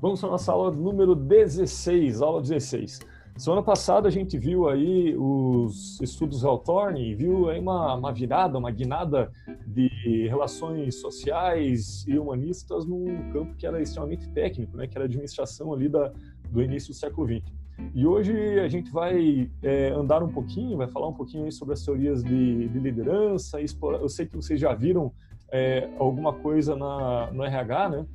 Vamos a nossa aula número 16, aula 16. Semana passada a gente viu aí os estudos Hawthorne e viu aí uma, uma virada, uma guinada de relações sociais e humanistas num campo que era extremamente técnico, né, que era a administração ali da, do início do século XX. E hoje a gente vai é, andar um pouquinho, vai falar um pouquinho sobre as teorias de, de liderança. Explorar. Eu sei que vocês já viram é, alguma coisa na, no RH, né?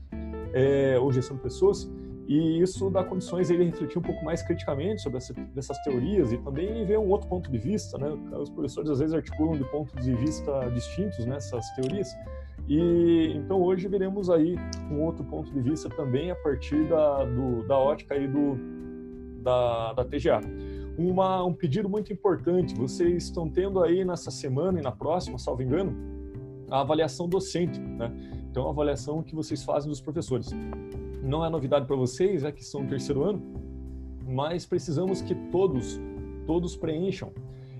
É, ou gestão de pessoas, e isso dá condições ele refletir um pouco mais criticamente sobre essa, essas teorias e também ver um outro ponto de vista, né? Os professores às vezes articulam de pontos de vista distintos nessas teorias. E então hoje veremos aí um outro ponto de vista também a partir da, do, da ótica aí do, da, da TGA. Uma, um pedido muito importante, vocês estão tendo aí nessa semana e na próxima, salvo engano, a avaliação docente, né? Então, a avaliação que vocês fazem dos professores. Não é novidade para vocês, é que são no terceiro ano, mas precisamos que todos, todos preencham.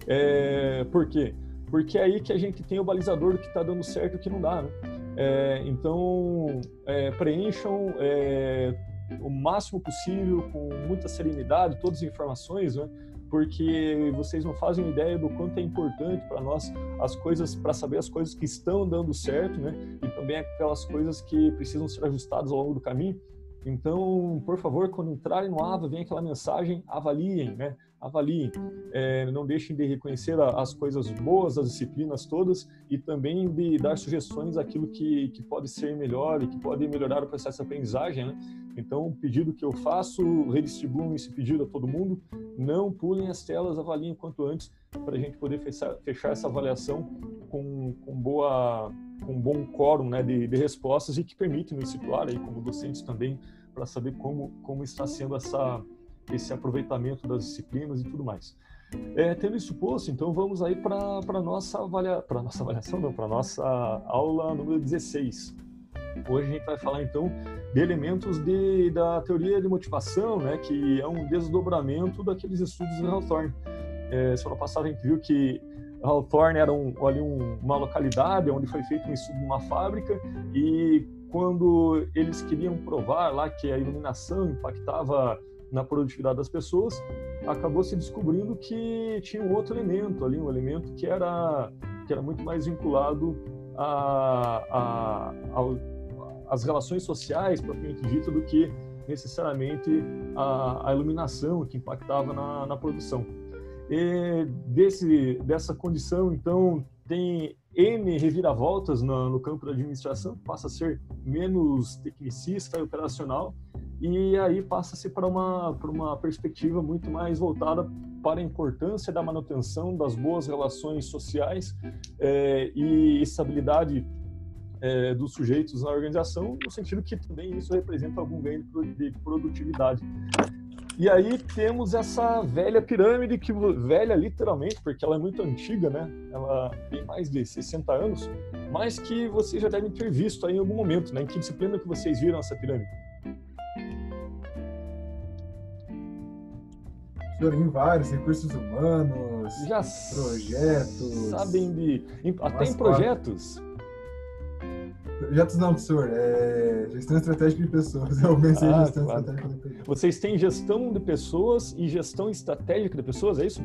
É, por quê? Porque é aí que a gente tem o balizador do que está dando certo e o que não dá, né? É, então, é, preencham é, o máximo possível, com muita serenidade, todas as informações, né? Porque vocês não fazem ideia do quanto é importante para nós as coisas, para saber as coisas que estão dando certo, né? E também aquelas coisas que precisam ser ajustadas ao longo do caminho. Então, por favor, quando entrarem no AVA, vem aquela mensagem, avaliem, né? Avaliem. É, não deixem de reconhecer as coisas boas das disciplinas todas e também de dar sugestões daquilo que, que pode ser melhor e que pode melhorar o processo de aprendizagem, né? Então, o pedido que eu faço, redistribuam esse pedido a todo mundo. Não pulem as telas, avaliem quanto antes para a gente poder fechar, fechar essa avaliação com, com boa com um bom quórum né, de, de, respostas e que permite nos situar aí como docentes também para saber como, como está sendo essa, esse aproveitamento das disciplinas e tudo mais. É, tendo isso posto, então vamos aí para a nossa, avalia, nossa avaliação, não, para nossa aula número 16. Hoje a gente vai falar então de elementos de, da teoria de motivação, né, que é um desdobramento daqueles estudos de Hawthorne. É, semana passada a gente viu que Hawthorne era um, ali um, uma localidade onde foi feito um estudo numa fábrica e quando eles queriam provar lá que a iluminação impactava na produtividade das pessoas, acabou se descobrindo que tinha um outro elemento ali, um elemento que era que era muito mais vinculado a, a, a as relações sociais propriamente dito do que necessariamente a, a iluminação que impactava na, na produção. E desse, dessa condição, então, tem N reviravoltas no, no campo da administração, passa a ser menos tecnicista e operacional, e aí passa-se para uma, para uma perspectiva muito mais voltada para a importância da manutenção das boas relações sociais é, e estabilidade é, dos sujeitos na organização, no sentido que também isso representa algum ganho de produtividade. E aí temos essa velha pirâmide, que velha literalmente, porque ela é muito antiga, né? Ela tem mais de 60 anos, mas que vocês já devem ter visto aí em algum momento, né? Em que disciplina que vocês viram essa pirâmide? em vários recursos humanos, já projetos. Sabem de. Até em projetos. Projetos não, professor. É gestão estratégica de pessoas. Eu pensei ah, gestão claro. estratégica de pessoas. Vocês têm gestão de pessoas e gestão estratégica de pessoas, é isso?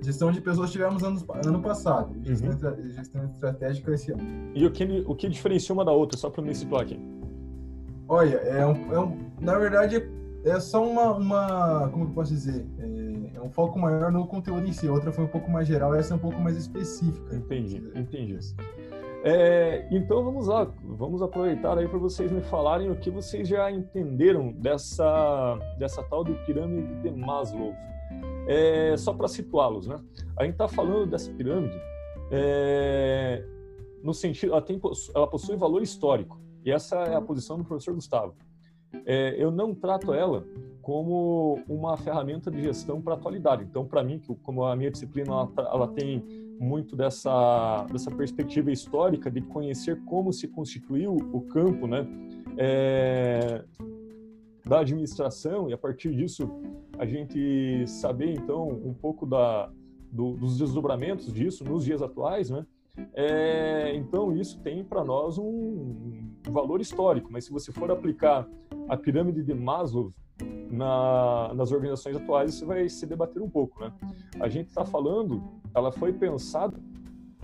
Gestão de pessoas tivemos ano, ano passado. Uhum. Gestão, gestão estratégica esse ano. E o que, o que diferencia uma da outra, só para me situar aqui? Olha, é um, é um, na verdade, é só uma, uma como eu posso dizer? É, é, um foco maior no conteúdo em si. A outra foi um pouco mais geral, essa é um pouco mais específica. Entendi, entendi. É, então vamos lá, vamos aproveitar aí para vocês me falarem o que vocês já entenderam dessa, dessa tal de pirâmide de Maslow. É, só para situá-los, né? A gente está falando dessa pirâmide é, no sentido, ela, tem, ela possui valor histórico e essa é a posição do professor Gustavo. É, eu não trato ela como uma ferramenta de gestão para a atualidade. Então, para mim, como a minha disciplina ela, ela tem muito dessa, dessa perspectiva histórica de conhecer como se constituiu o campo né, é, da administração e a partir disso a gente saber então um pouco da, do, dos desdobramentos disso nos dias atuais, né? É, então, isso tem para nós um, um, valor histórico, mas se você for aplicar a pirâmide de Maslow na, nas organizações atuais, você vai se debater um pouco. Né? A gente está falando, ela foi pensada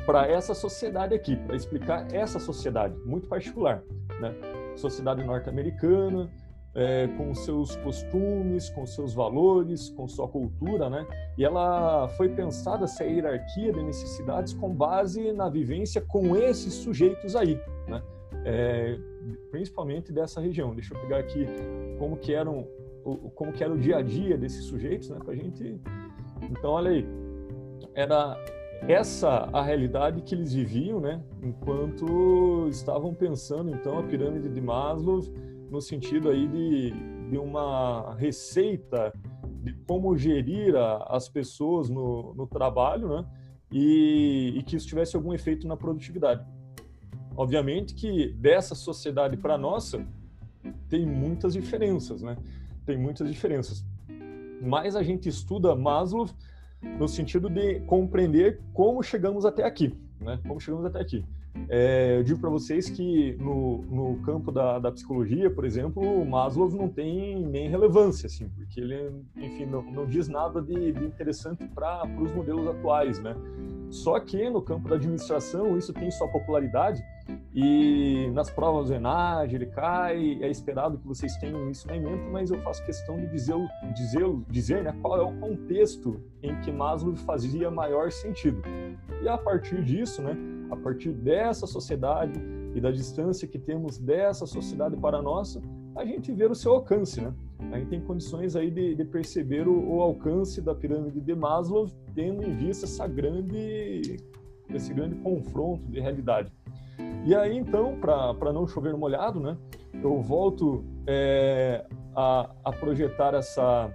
para essa sociedade aqui, para explicar essa sociedade muito particular. Né? Sociedade norte-americana, é, com seus costumes, com seus valores, com sua cultura, né? E ela foi pensada essa hierarquia de necessidades com base na vivência com esses sujeitos aí, né? É, principalmente dessa região. Deixa eu pegar aqui como que eram como que era o dia a dia desses sujeitos, né? Para gente. Então, olha aí, era essa a realidade que eles viviam, né? Enquanto estavam pensando então a pirâmide de Maslow no sentido aí de, de uma receita de como gerir a, as pessoas no, no trabalho, né? E, e, que isso tivesse algum efeito na produtividade. Obviamente que dessa sociedade para nossa tem muitas diferenças, né? Tem muitas diferenças. Mas a gente estuda Maslow no sentido de compreender como chegamos até aqui, né? Como chegamos até aqui. É, eu digo para vocês que no, no campo da, da, psicologia, por exemplo, o Maslow não tem nem relevância, assim, porque ele, enfim, não, não diz nada de, de interessante para os modelos atuais, né? Só que no campo da administração isso tem sua popularidade e nas provas do ENAD ele cai, é esperado que vocês tenham isso em mente, mas eu faço questão de dizer, dizer, dizer né, qual é o contexto em que Maslow fazia maior sentido. E a partir disso, né, a partir dessa sociedade e da distância que temos dessa sociedade para a nossa, a gente vê o seu alcance, né? A gente tem condições aí de, de perceber o, o, alcance da pirâmide de Maslow, tendo em vista essa grande, esse grande confronto de realidade. E aí, então, para não chover molhado, né? Eu volto é, a, a, projetar essa,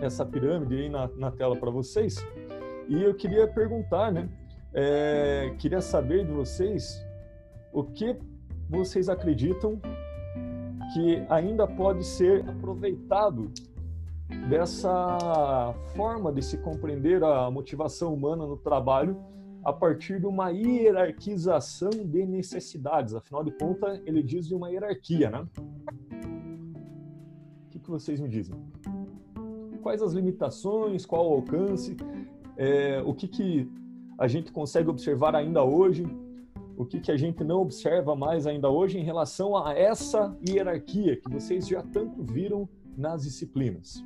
essa pirâmide aí na, na tela para vocês. E eu queria perguntar, né? É, queria saber de vocês o que vocês acreditam que ainda pode ser aproveitado dessa forma de se compreender a motivação humana no trabalho a partir de uma hierarquização de necessidades. Afinal de contas, ele diz de uma hierarquia, né? O que, que vocês me dizem? Quais as limitações, qual o alcance, é, o que, que a gente consegue observar ainda hoje, o que, que a gente não observa mais ainda hoje em relação a essa hierarquia que vocês já tanto viram nas disciplinas.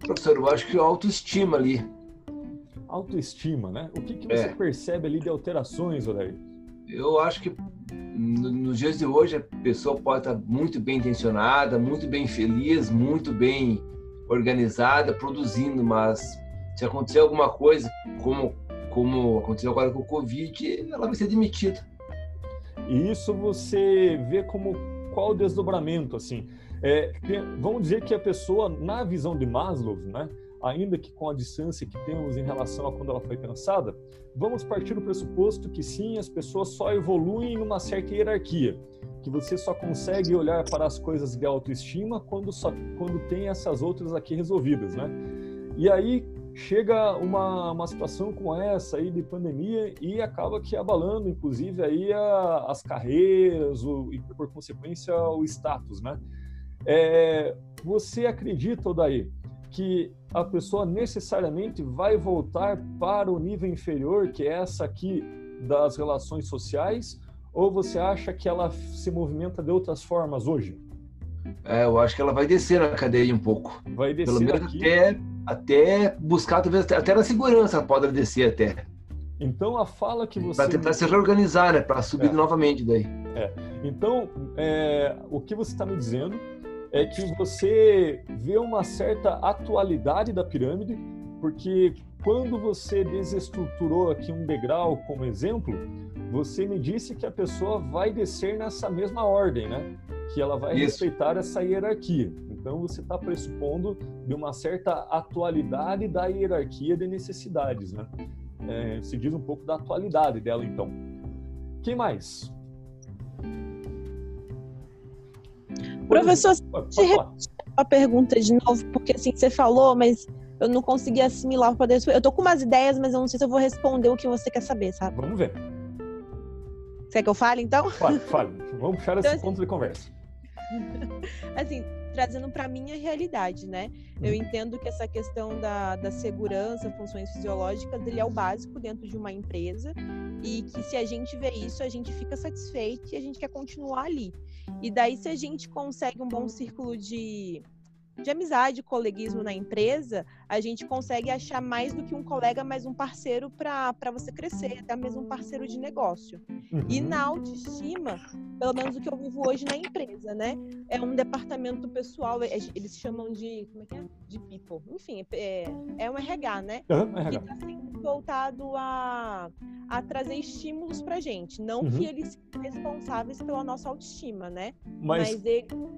Professor, eu acho que autoestima ali. Autoestima, né? O que, que você é. percebe ali de alterações, Odair? Eu acho que nos dias de hoje a pessoa pode estar muito bem intencionada, muito bem feliz, muito bem organizada, produzindo, mas se acontecer alguma coisa, como, como aconteceu agora com o Covid, ela vai ser demitida. E isso você vê como qual desdobramento, assim. É, vamos dizer que a pessoa, na visão de Maslow, né, ainda que com a distância que temos em relação a quando ela foi pensada, vamos partir do pressuposto que sim, as pessoas só evoluem numa certa hierarquia que você só consegue olhar para as coisas de autoestima quando, só, quando tem essas outras aqui resolvidas, né? E aí chega uma, uma situação como essa aí de pandemia e acaba que abalando, inclusive, aí a, as carreiras o, e, por consequência, o status, né? É, você acredita, Odaí, que a pessoa necessariamente vai voltar para o nível inferior, que é essa aqui das relações sociais, ou você acha que ela se movimenta de outras formas hoje? É, eu acho que ela vai descer na cadeia um pouco. Vai descer Pelo menos aqui. Até, até buscar, talvez até na segurança ela pode descer até. Então a fala que você. Para tentar se reorganizar, né? Para subir é. novamente daí. É. Então, é, o que você está me dizendo é que você vê uma certa atualidade da pirâmide, porque quando você desestruturou aqui um degrau como exemplo, você me disse que a pessoa vai descer nessa mesma ordem, né? Que ela vai Isso. respeitar essa hierarquia. Então você está pressupondo de uma certa atualidade da hierarquia de necessidades, né? É, se diz um pouco da atualidade dela, então. Quem mais? Professor, pode a pergunta de novo, porque assim você falou, mas eu não consegui assimilar para poder. Eu tô com umas ideias, mas eu não sei se eu vou responder o que você quer saber, sabe? Vamos ver. Você quer que eu fale, então? Fale, fale. Vamos puxar então, esse assim, ponto de conversa. assim, trazendo para minha realidade, né? Eu uhum. entendo que essa questão da, da segurança, funções fisiológicas, ele é o básico dentro de uma empresa e que se a gente vê isso, a gente fica satisfeito e a gente quer continuar ali. E daí, se a gente consegue um bom círculo de de amizade, coleguismo na empresa, a gente consegue achar mais do que um colega, mas um parceiro para você crescer, até mesmo um parceiro de negócio. Uhum. E na autoestima, pelo menos o que eu vivo hoje na empresa, né? É um departamento pessoal, é, eles chamam de, como é que é? De people. Enfim, é, é um RH, né? Uhum, RH. Que está sempre voltado a, a trazer estímulos para gente. Não uhum. que eles sejam responsáveis pela nossa autoestima, né? Mas, mas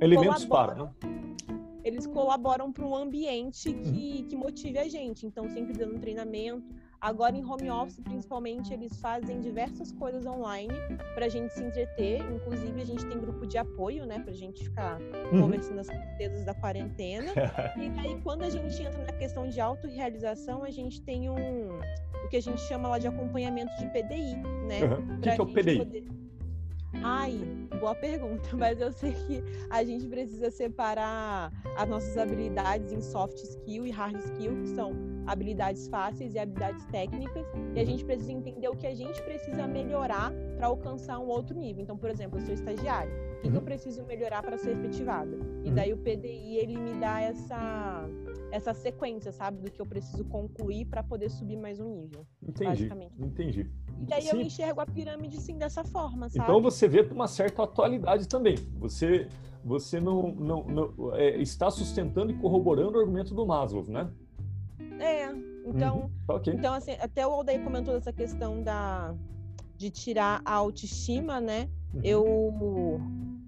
elementos para, né? Eles colaboram para um ambiente que, que motive a gente. Então, sempre dando treinamento. Agora, em home office, principalmente, eles fazem diversas coisas online para a gente se entreter. Inclusive, a gente tem grupo de apoio, né, para a gente ficar uhum. conversando as certezas da quarentena. e aí, quando a gente entra na questão de autorrealização, a gente tem um o que a gente chama lá de acompanhamento de PDI, né? Uhum. O que, que é o PDI? Poder... Ai, boa pergunta, mas eu sei que a gente precisa separar as nossas habilidades em soft skill e hard skill, que são habilidades fáceis e habilidades técnicas, e a gente precisa entender o que a gente precisa melhorar para alcançar um outro nível. Então, por exemplo, eu sou estagiário, o que, uhum. que eu uhum. preciso melhorar para ser efetivada? E uhum. daí o PDI ele me dá essa essa sequência, sabe, do que eu preciso concluir para poder subir mais um nível. Entendi. Entendi. E aí sim. eu enxergo a pirâmide sim dessa forma, sabe? Então você vê uma certa atualidade também. Você você não, não, não é, está sustentando e corroborando o argumento do Maslow, né? É. Então, uhum. Tá okay. então assim, até o Aldair comentou essa questão da de tirar a autoestima, né? Uhum. Eu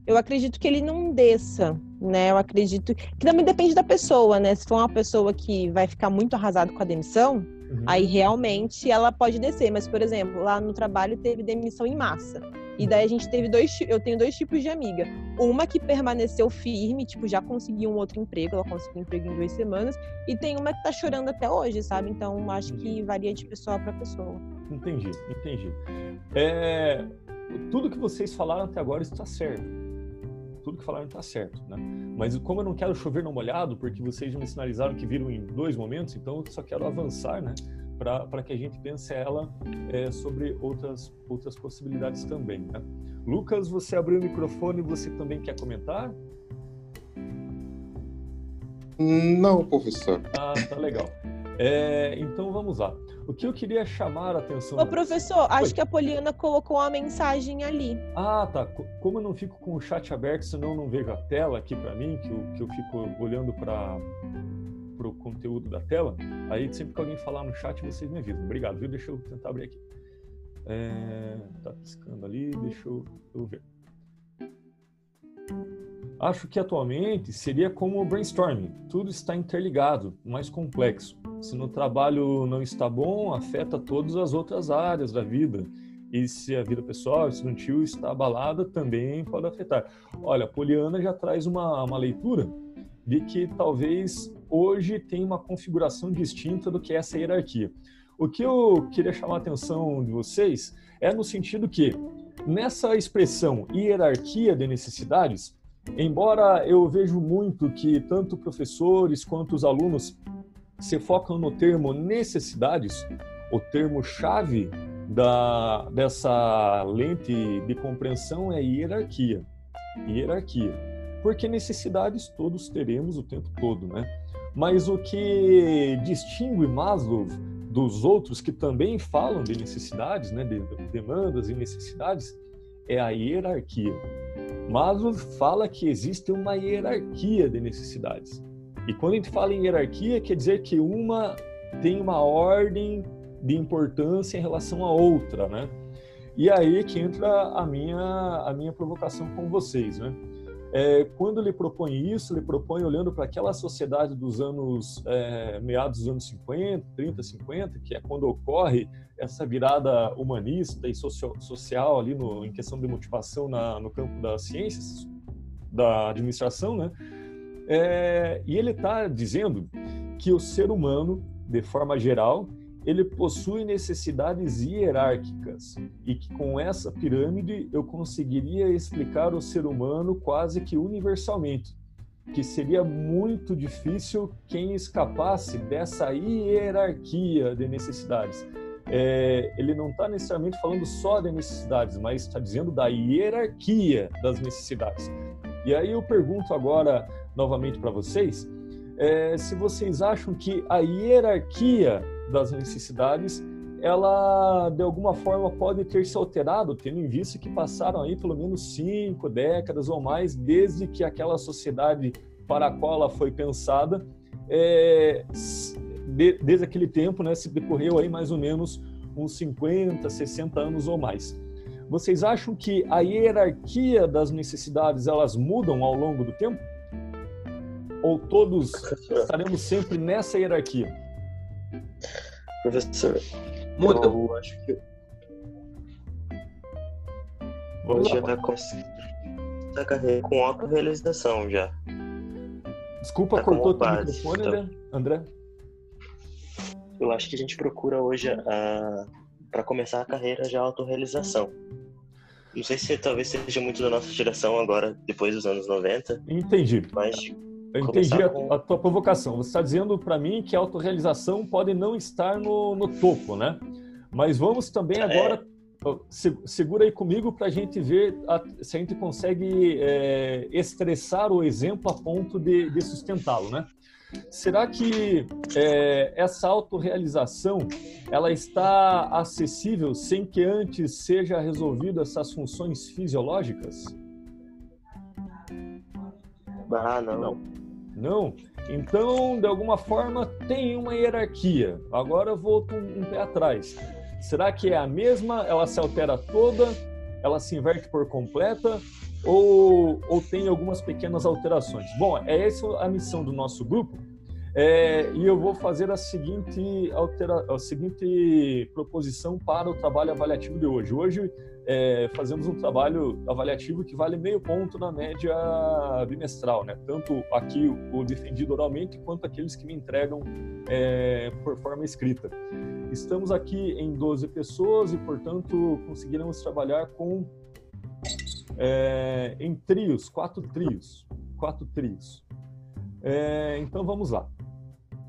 eu acredito que ele não desça, né? Eu acredito que também depende da pessoa, né? Se for uma pessoa que vai ficar muito arrasado com a demissão, uhum. aí realmente ela pode descer. Mas, por exemplo, lá no trabalho teve demissão em massa. E daí a gente teve dois, eu tenho dois tipos de amiga. Uma que permaneceu firme, tipo, já conseguiu um outro emprego, ela conseguiu um emprego em duas semanas, e tem uma que tá chorando até hoje, sabe? Então acho que varia de pessoa para pessoa. Entendi, entendi. É, tudo que vocês falaram até agora está certo tudo que falaram está certo, né? Mas como eu não quero chover no molhado, porque vocês já me sinalizaram que viram em dois momentos, então eu só quero avançar, né? Para que a gente pense ela é, sobre outras, outras possibilidades também, né? Lucas, você abriu o microfone, você também quer comentar? Não, professor. Ah, tá legal. É, então vamos lá. O que eu queria chamar a atenção. Ô, professor, acho que a Poliana colocou uma mensagem ali. Ah, tá. Como eu não fico com o chat aberto, senão eu não vejo a tela aqui para mim, que eu, que eu fico olhando para o conteúdo da tela, aí sempre que alguém falar no chat, vocês me avisam. Obrigado, viu? Deixa eu tentar abrir aqui. É, tá piscando ali, deixa eu, eu ver. Acho que atualmente seria como o brainstorming, tudo está interligado, mais complexo. Se no trabalho não está bom, afeta todas as outras áreas da vida. E se a vida pessoal, tio está abalada, também pode afetar. Olha, a Poliana já traz uma, uma leitura de que talvez hoje tem uma configuração distinta do que é essa hierarquia. O que eu queria chamar a atenção de vocês é no sentido que, nessa expressão hierarquia de necessidades, Embora eu vejo muito que tanto professores quanto os alunos se focam no termo necessidades, o termo chave da, dessa lente de compreensão é hierarquia. Hierarquia. Porque necessidades todos teremos o tempo todo, né? Mas o que distingue Maslow dos outros que também falam de necessidades, né, de demandas e necessidades, é a hierarquia. Maslow fala que existe uma hierarquia de necessidades. E quando a gente fala em hierarquia, quer dizer que uma tem uma ordem de importância em relação à outra, né? E aí que entra a minha, a minha provocação com vocês, né? É, quando ele propõe isso, ele propõe olhando para aquela sociedade dos anos, é, meados dos anos 50, 30, 50, que é quando ocorre essa virada humanista e social, social ali no, em questão de motivação na, no campo das ciências, da administração, né? É, e ele está dizendo que o ser humano, de forma geral, ele possui necessidades hierárquicas e que com essa pirâmide eu conseguiria explicar o ser humano quase que universalmente, que seria muito difícil quem escapasse dessa hierarquia de necessidades. É, ele não está necessariamente falando só de necessidades, mas está dizendo da hierarquia das necessidades. E aí eu pergunto agora novamente para vocês, é, se vocês acham que a hierarquia das necessidades, ela de alguma forma pode ter se alterado, tendo em vista que passaram aí pelo menos cinco décadas ou mais desde que aquela sociedade para a qual ela foi pensada, é, de, desde aquele tempo, né, se decorreu aí mais ou menos uns 50, 60 anos ou mais. Vocês acham que a hierarquia das necessidades elas mudam ao longo do tempo? Ou todos estaremos sempre nessa hierarquia? Professor, Muda. eu acho que Vamos hoje já lá. está começando a carreira com autorrealização já. Desculpa, Tá cortou o microfone, então. né, André? Eu acho que a gente procura hoje para começar a carreira já a autorrealização. Não sei se talvez seja muito da nossa geração agora, depois dos anos 90, Entendi. mas Eu entendi a, com- a tua provocação. Você está dizendo para mim que a autorrealização pode não estar no, no topo, né? Mas vamos também É. agora. se- segura aí comigo para a gente ver a- se a gente consegue é, estressar o exemplo a ponto de, de sustentá-lo, né? Será que é, essa autorrealização ela está acessível sem que antes seja resolvido essas funções fisiológicas? ah, não. Não. Não? Então, de alguma forma, tem uma hierarquia. Agora eu volto um, um pé atrás. Será que é a mesma? Ela se altera toda? Ela se inverte por completa? Ou, ou tem algumas pequenas alterações? Bom, é essa a missão do nosso grupo. É, e eu vou fazer a seguinte, altera, a seguinte proposição para o trabalho avaliativo de hoje. Hoje é, fazemos um trabalho avaliativo que vale meio ponto na média bimestral, né? Tanto aqui o defendido oralmente quanto aqueles que me entregam é, por forma escrita. Estamos aqui em 12 pessoas e, portanto, conseguiremos trabalhar com é, em trios, quatro trios, quatro trios. É, então vamos lá.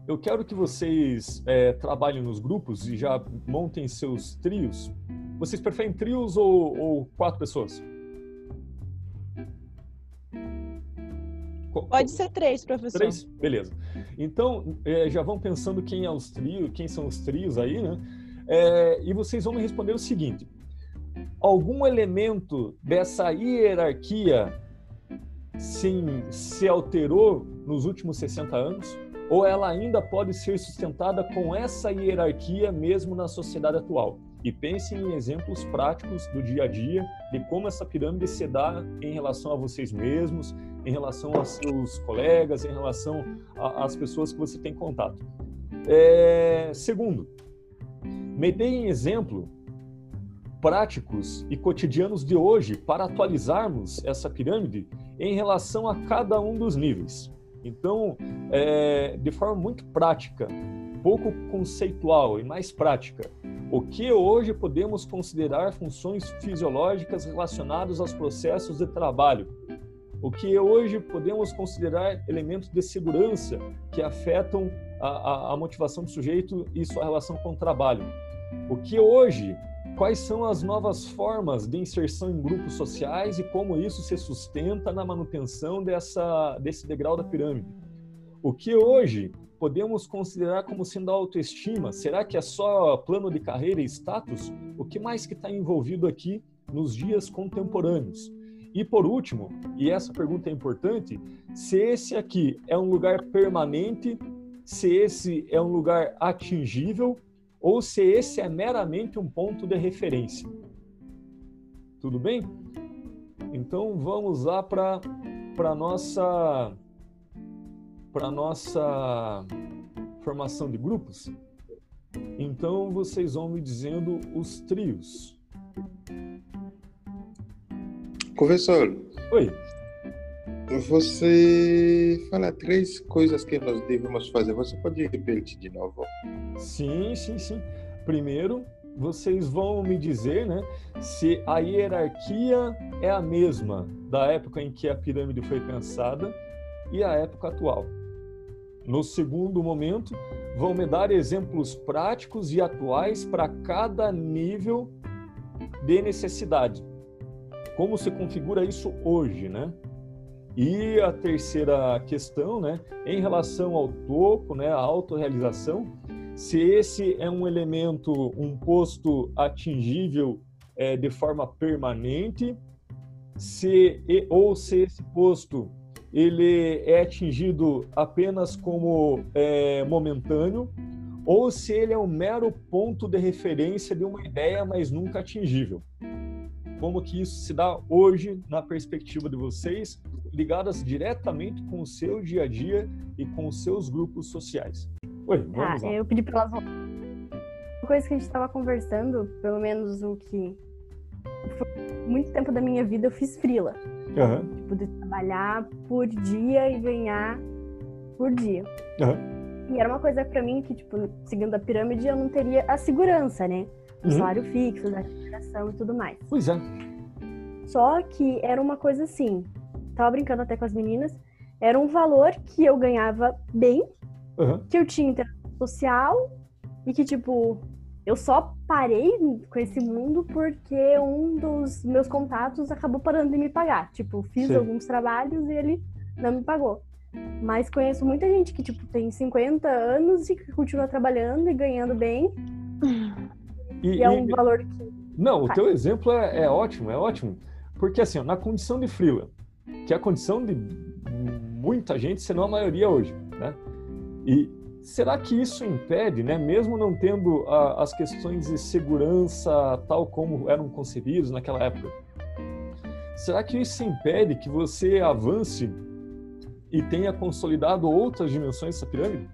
Eu quero que vocês é, trabalhem nos grupos e já montem seus trios. Vocês preferem trios ou, ou quatro pessoas? Pode ser três, professor. Três? Beleza. Então, é, já vão pensando quem é os trios, quem são os trios aí, né? É, e vocês vão me responder o seguinte: algum elemento dessa hierarquia sim, se alterou nos últimos 60 anos? Ou ela ainda pode ser sustentada com essa hierarquia mesmo na sociedade atual? E pensem em exemplos práticos do dia a dia de como essa pirâmide se dá em relação a vocês mesmos, em relação aos seus colegas, em relação às pessoas que você tem contato. É, segundo, me deem exemplo práticos e cotidianos de hoje para atualizarmos essa pirâmide em relação a cada um dos níveis. Então, é, de forma muito prática, pouco conceitual e mais prática, o que hoje podemos considerar funções fisiológicas relacionadas aos processos de trabalho? O que hoje podemos considerar elementos de segurança que afetam a, a, a motivação do sujeito e sua relação com o trabalho? O que hoje quais são as novas formas de inserção em grupos sociais e como isso se sustenta na manutenção dessa, desse degrau da pirâmide. O que hoje podemos considerar como sendo a autoestima? Será que é só plano de carreira e status? O que mais que está envolvido aqui nos dias contemporâneos? E por último, e essa pergunta é importante, se esse aqui é um lugar permanente, se esse é um lugar atingível ou se esse é meramente um ponto de referência. Tudo bem? Então vamos lá para para nossa para nossa formação de grupos. Então vocês vão me dizendo os trios. Professor, Oi. Você fala três coisas que nós devemos fazer. Você pode repetir de novo? Sim, sim, sim. Primeiro, vocês vão me dizer, né, se a hierarquia é a mesma da época em que a pirâmide foi pensada e a época atual. No segundo momento, vão me dar exemplos práticos e atuais para cada nível de necessidade. Como se configura isso hoje, né? E a terceira questão, né, em relação ao topo, né, a autorrealização, se esse é um elemento, um posto atingível é, de forma permanente, se ou se esse posto ele é atingido apenas como é, momentâneo, ou se ele é um mero ponto de referência de uma ideia, mas nunca atingível. Como que isso se dá hoje na perspectiva de vocês, ligadas diretamente com o seu dia a dia e com os seus grupos sociais? Oi, vamos ah, lá. eu pedi para elas Uma coisa que a gente estava conversando, pelo menos o que foi muito tempo da minha vida eu fiz frila. Uhum. Tipo, de trabalhar por dia e ganhar por dia. Uhum. E era uma coisa para mim que, tipo, seguindo a pirâmide, eu não teria a segurança, né? O Uhum. salário fixo, da remuneração e tudo mais. Pois é. Só que era uma coisa assim, tava brincando até com as meninas, era um valor que eu ganhava bem, Uhum. que eu tinha interação social e que, tipo, eu só parei com esse mundo porque um dos meus contatos acabou parando de me pagar. Tipo, fiz Sim. alguns trabalhos e ele não me pagou. Mas conheço muita gente que, tipo, tem 50 anos e que continua trabalhando e ganhando bem. E, E é um e- valor que. Não, o teu exemplo é, é ótimo, é ótimo. Porque assim, ó, na condição de freela, que é a condição de muita gente, senão a maioria hoje, né? E será que isso impede, né, mesmo não tendo a- as questões de segurança tal como eram concebidos naquela época, será que isso impede que você avance e tenha consolidado outras dimensões dessa pirâmide?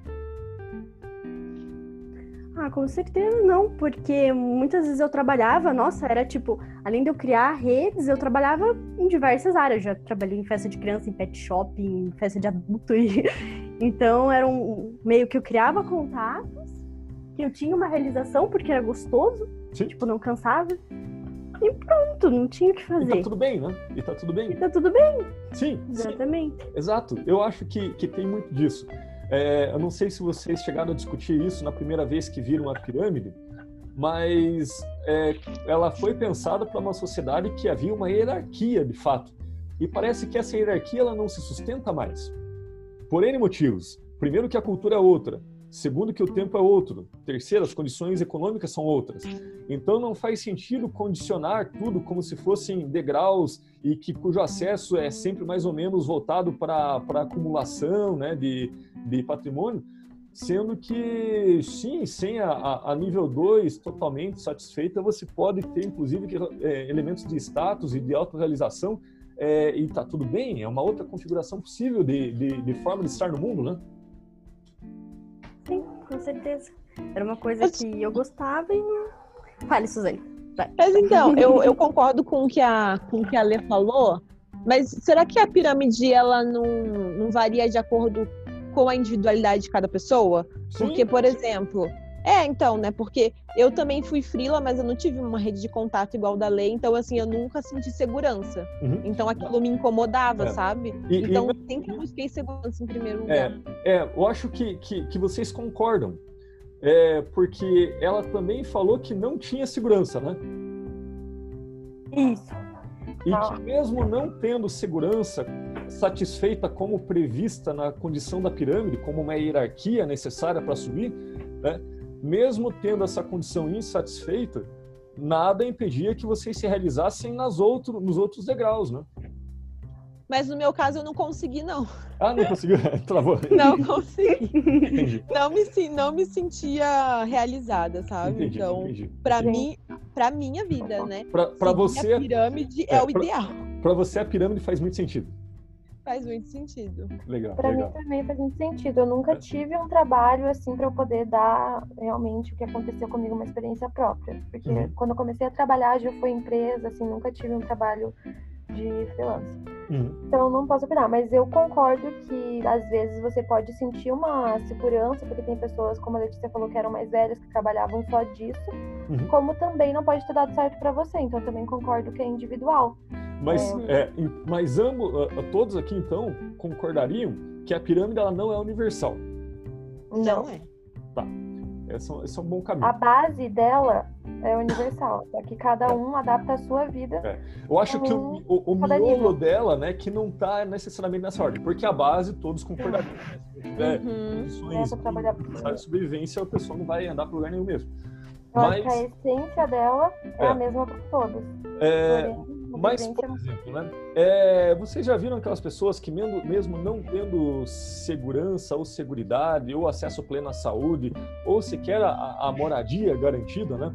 Ah, com certeza não, porque muitas vezes eu trabalhava, nossa, era tipo, além de eu criar redes, eu trabalhava em diversas áreas. Já trabalhei em festa de criança, em pet shop, em festa de adulto. E... Então era um meio que eu criava contatos, que eu tinha uma realização porque era gostoso, Sim. tipo, não cansava. E pronto, não tinha o que E tá fazer. tudo bem, né? E tá tudo E bem. tá tudo bem, Sim, sim. exatamente. Exato, eu acho que, que tem muito disso. É, eu não sei se vocês chegaram a discutir isso na primeira vez que viram a pirâmide, mas é, ela foi pensada para uma sociedade que havia uma hierarquia, de fato. E parece que essa hierarquia ela não se sustenta mais. Por N motivos. Primeiro, que a cultura é outra. Segundo, que o tempo é outro. Terceiro, as condições econômicas são outras. Então, não faz sentido condicionar tudo como se fossem degraus e que cujo acesso é sempre mais ou menos voltado para acumulação né, de, de patrimônio, sendo que, sim, sem a, a, nível 2 totalmente satisfeita, você pode ter, inclusive, que, é, elementos de status e de autorrealização, é, e está tudo bem, é uma outra configuração possível de, de, de forma de estar no mundo, né? Com certeza. Era uma coisa que eu gostava e. Fale, Suzane. Vai. Mas então, eu, eu concordo com o que a, com o que a Lê falou, mas será que a pirâmide ela não, não varia de acordo com a individualidade de cada pessoa? Sim, Porque, por exemplo, é, então, né? Porque eu também fui frila, mas eu não tive uma rede de contato igual da lei, então assim, eu nunca senti segurança. Uhum. Então aquilo me incomodava, É. sabe? E- e então não- sempre busquei segurança em primeiro É, lugar. é, eu acho que, que, que vocês concordam. É, porque ela também falou que não tinha segurança, né? Isso. E que mesmo não tendo segurança satisfeita como prevista na condição da pirâmide, como uma hierarquia necessária para subir, né? Mesmo tendo essa condição insatisfeita, nada impedia que vocês se realizassem nas outro, nos outros degraus, né? Mas no meu caso eu não consegui, não. Ah, não conseguiu? Travou. Não consegui. Entendi. Não me, não me sentia realizada, sabe? Entendi, então, Sim. mim, pra minha vida, né? Para você, A pirâmide é, é, o pra- ideal. para você a pirâmide faz muito sentido. Faz muito sentido. Legal, Pra mim também faz muito sentido. Eu nunca tive um trabalho assim pra eu poder dar realmente o que aconteceu comigo, uma experiência própria. Porque Uhum. quando eu comecei a trabalhar já foi empresa, assim, nunca tive um trabalho de freelance. Uhum. Então não posso opinar, mas eu concordo que às vezes você pode sentir uma segurança, porque tem pessoas, como a Letícia falou, que eram mais velhas, que trabalhavam só disso, Uhum. como também não pode ter dado certo para você. Então eu também concordo que é individual. Mas, é, em- mas ambos, todos aqui então concordariam que a pirâmide ela não é universal. Não é. Esse é, um- esse é um bom caminho. A base dela é universal, só que cada um adapta a sua vida. É. Eu acho que o, o, miolo dela, né, que não tá necessariamente nessa ordem, porque a base todos concordariam. Né? Se tiver Uhum. condições de sobrevivência, a pessoa não vai andar para lugar nenhum mesmo. Eu que a Mas, essência dela é, É. a mesma para todos. é, Porém, mas, por exemplo, né, é, vocês já viram aquelas pessoas que mesmo, mesmo não tendo segurança ou seguridade, ou acesso pleno à saúde, ou sequer a, a moradia garantida, né,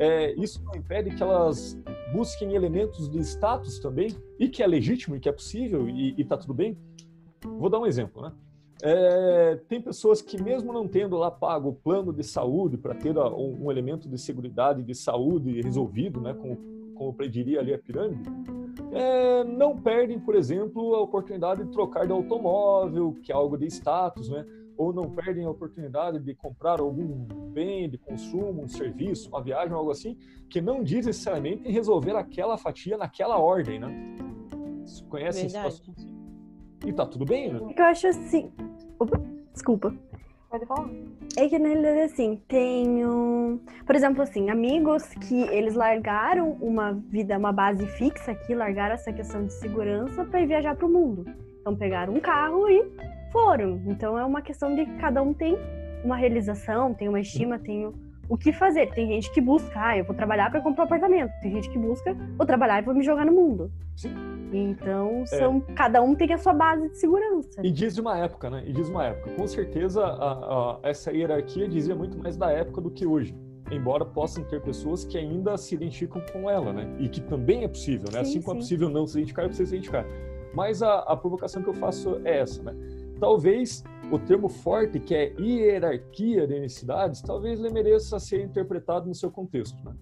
é, isso não impede que elas busquem elementos de status também, e que é legítimo, e que é possível, e está tudo bem? Vou dar um exemplo, né? É, tem pessoas que mesmo não tendo lá pago o plano de saúde para ter um, um elemento de segurança de saúde resolvido, né, como, como prediria ali a pirâmide, é, não perdem, por exemplo, a oportunidade de trocar de automóvel, que é algo de status, né? Ou não perdem a oportunidade de comprar algum bem de consumo, um serviço, uma viagem, algo assim, que não diz necessariamente em resolver aquela fatia naquela ordem, né? Vocês Conhecem Verdade. situações? E tá tudo bem, né? O que eu acho assim. Opa, desculpa. Pode falar. É que na realidade, assim, tenho, por exemplo, assim, amigos que eles largaram uma vida, uma base fixa aqui, largaram essa questão de segurança para ir viajar para o mundo. Então pegaram um carro e foram. Então é uma questão de que cada um tem uma realização, tem uma estima, tem o- que fazer. Tem gente que busca, ah, eu vou trabalhar para comprar um apartamento. Tem gente que busca, vou trabalhar e vou me jogar no mundo. Sim. Então são, cada um tem a sua base de segurança. E diz de uma época, né? E diz uma época. Com certeza, a- a- essa hierarquia dizia muito mais da época do que hoje. Embora possam ter pessoas que ainda se identificam com ela, né? E que também é possível, né? Sim, assim como é sim. possível não se identificar, é possível se identificar. Mas a, a provocação que eu faço é essa, né? Talvez o termo forte, que é hierarquia de necessidades, talvez ele mereça ser interpretado no seu contexto, né?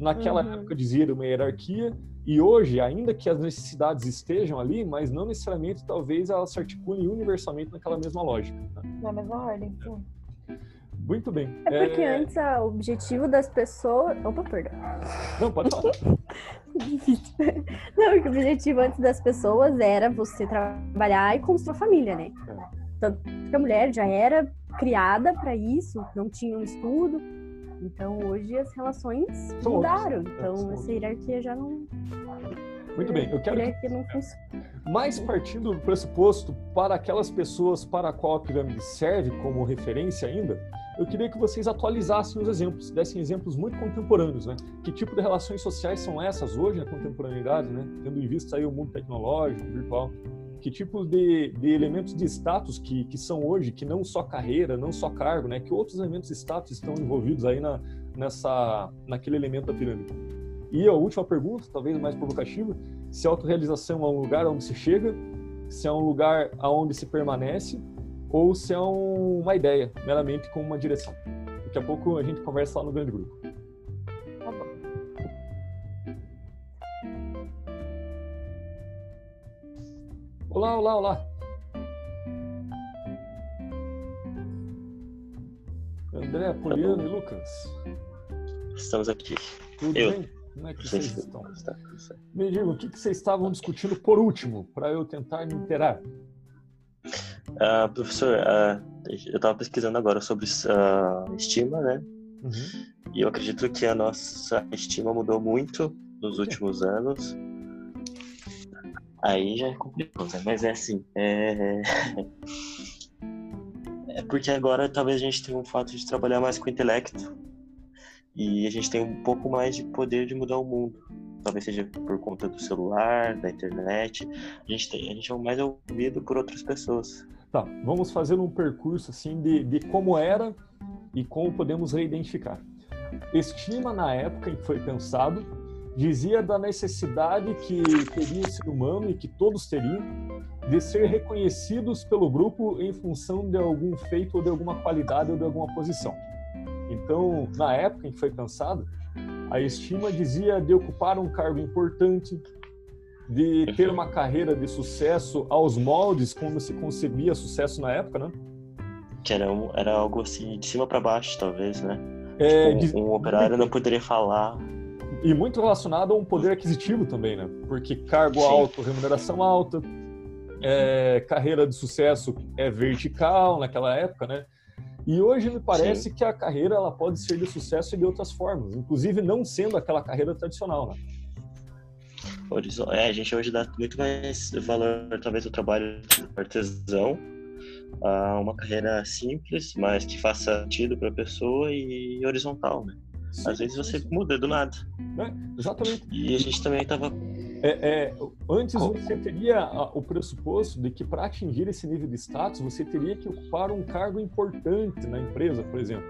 Naquela Uhum. época dizia uma hierarquia, e hoje, ainda que as necessidades estejam ali, mas não necessariamente, talvez elas se articulem universalmente naquela mesma lógica. né? Na mesma ordem, sim. Muito bem. É porque É, antes o objetivo das pessoas. Opa, perdão. Não, pode falar. Difícil. Não, porque o objetivo antes das pessoas era você trabalhar e construir família, né? Tanto que a mulher já era criada para isso, não tinha um estudo. Então hoje as relações São mudaram. outras. É, Então essa hierarquia já não. Muito bem. Eu quero que não funciona. Mas partindo do pressuposto para aquelas pessoas para a qual a pirâmide serve como referência ainda, eu queria que vocês atualizassem os exemplos, dessem exemplos muito contemporâneos, né? Que tipo de relações sociais são essas hoje na contemporaneidade, né? Tendo em vista aí o mundo tecnológico, virtual. Que tipos de, de elementos de status que, que são hoje, que não só carreira, não só cargo, né? Que outros elementos de status estão envolvidos aí na, nessa, naquele elemento da pirâmide? E a última pergunta, talvez mais provocativa, se a autorrealização é um lugar onde se chega, se é um lugar aonde se permanece, ou se é um- uma ideia, meramente com uma direção. Daqui a pouco a gente conversa lá no grande grupo. Tá bom. Olá, olá, olá. André, Poliano e Lucas. Estamos aqui. Tudo Eu. bem? Como é que vocês sim. estão? Está. Me digam, o que que vocês estavam discutindo por último, para eu tentar me inteirar? Ah, professor, ah, eu estava pesquisando agora sobre ah, estima, né? Uhum. E eu acredito que a nossa estima mudou muito nos últimos anos. Aí já é complicado, né? Mas é assim, é... é porque agora talvez a gente tenha um fato de trabalhar mais com o intelecto e a gente tem um pouco mais de poder de mudar o mundo. Talvez seja por conta do celular, da internet. A gente, tem, a gente é mais ouvido por outras pessoas. Tá, vamos fazer um percurso assim de, de como era e como podemos reidentificar. Estima na época em que foi pensado dizia da necessidade que teria o ser humano e que todos teriam de ser reconhecidos pelo grupo em função de algum feito ou de alguma qualidade ou de alguma posição. Então, na época em que foi pensado, a estima dizia de ocupar um cargo importante, de ter uma carreira de sucesso aos moldes como se concebia sucesso na época, né? Que era, um, era algo assim, de cima para baixo, talvez, né? É, tipo, um, um operário não poderia falar. E muito relacionado a um poder aquisitivo também, né? Porque cargo Sim. alto, remuneração alta, é, carreira de sucesso é vertical naquela época, né? E hoje me parece que a carreira ela pode ser de sucesso de outras formas, inclusive não sendo aquela carreira tradicional, né? É, a gente hoje dá muito mais valor, talvez, ao trabalho artesão, a uma carreira simples, mas que faça sentido para a pessoa e horizontal, né? Às vezes você muda do nada. Né? Exatamente. E a gente também estava É, é, antes você teria o pressuposto de que para atingir esse nível de status você teria que ocupar um cargo importante na empresa, por exemplo,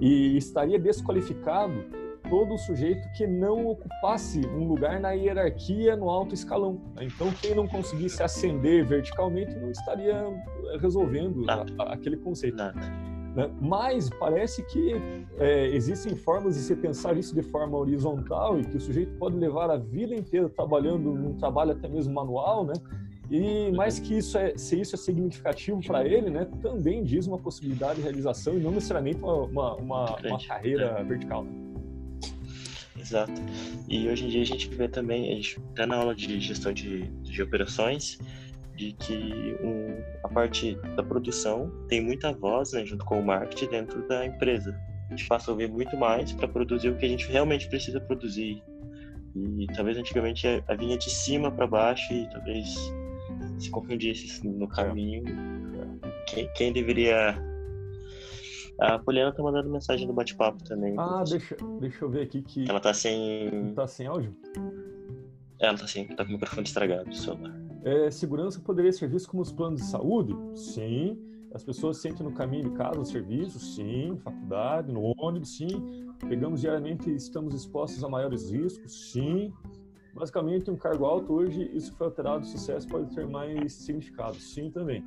e estaria desqualificado todo sujeito que não ocupasse um lugar na hierarquia no alto escalão. Então, quem não conseguisse ascender verticalmente não estaria eh, resolvendo a- a- aquele conceito. né? Mas parece que é, existem formas de se pensar isso de forma horizontal e que o sujeito pode levar a vida inteira trabalhando num trabalho até mesmo manual, né? E mais que isso é, se isso é significativo para ele, né? Também diz uma possibilidade de realização e não necessariamente uma, uma, uma, uma carreira vertical. né? Exato. E hoje em dia a gente vê também, a gente até na aula de gestão de, de operações, de que um, a parte da produção tem muita voz, né, junto com o marketing dentro da empresa. A gente passa a ouvir muito mais para produzir o que a gente realmente precisa produzir. E talvez antigamente a, a vinha de cima para baixo e talvez se confundisse no caminho. Quem, quem deveria. A Poliana tá mandando mensagem no bate-papo também. Ah, deixa, deixa eu ver aqui que Ela tá sem. tá sem áudio. Ela tá sem. Tá com o microfone estragado do celular. É, segurança poderia ser visto como os planos de saúde? Sim. As pessoas sentem no caminho de casa os serviços? Sim. Faculdade, no ônibus? Sim. Pegamos diariamente e estamos expostos a maiores riscos? Sim. Basicamente, um cargo alto hoje, isso foi alterado, o sucesso pode ter mais significado? Sim, também.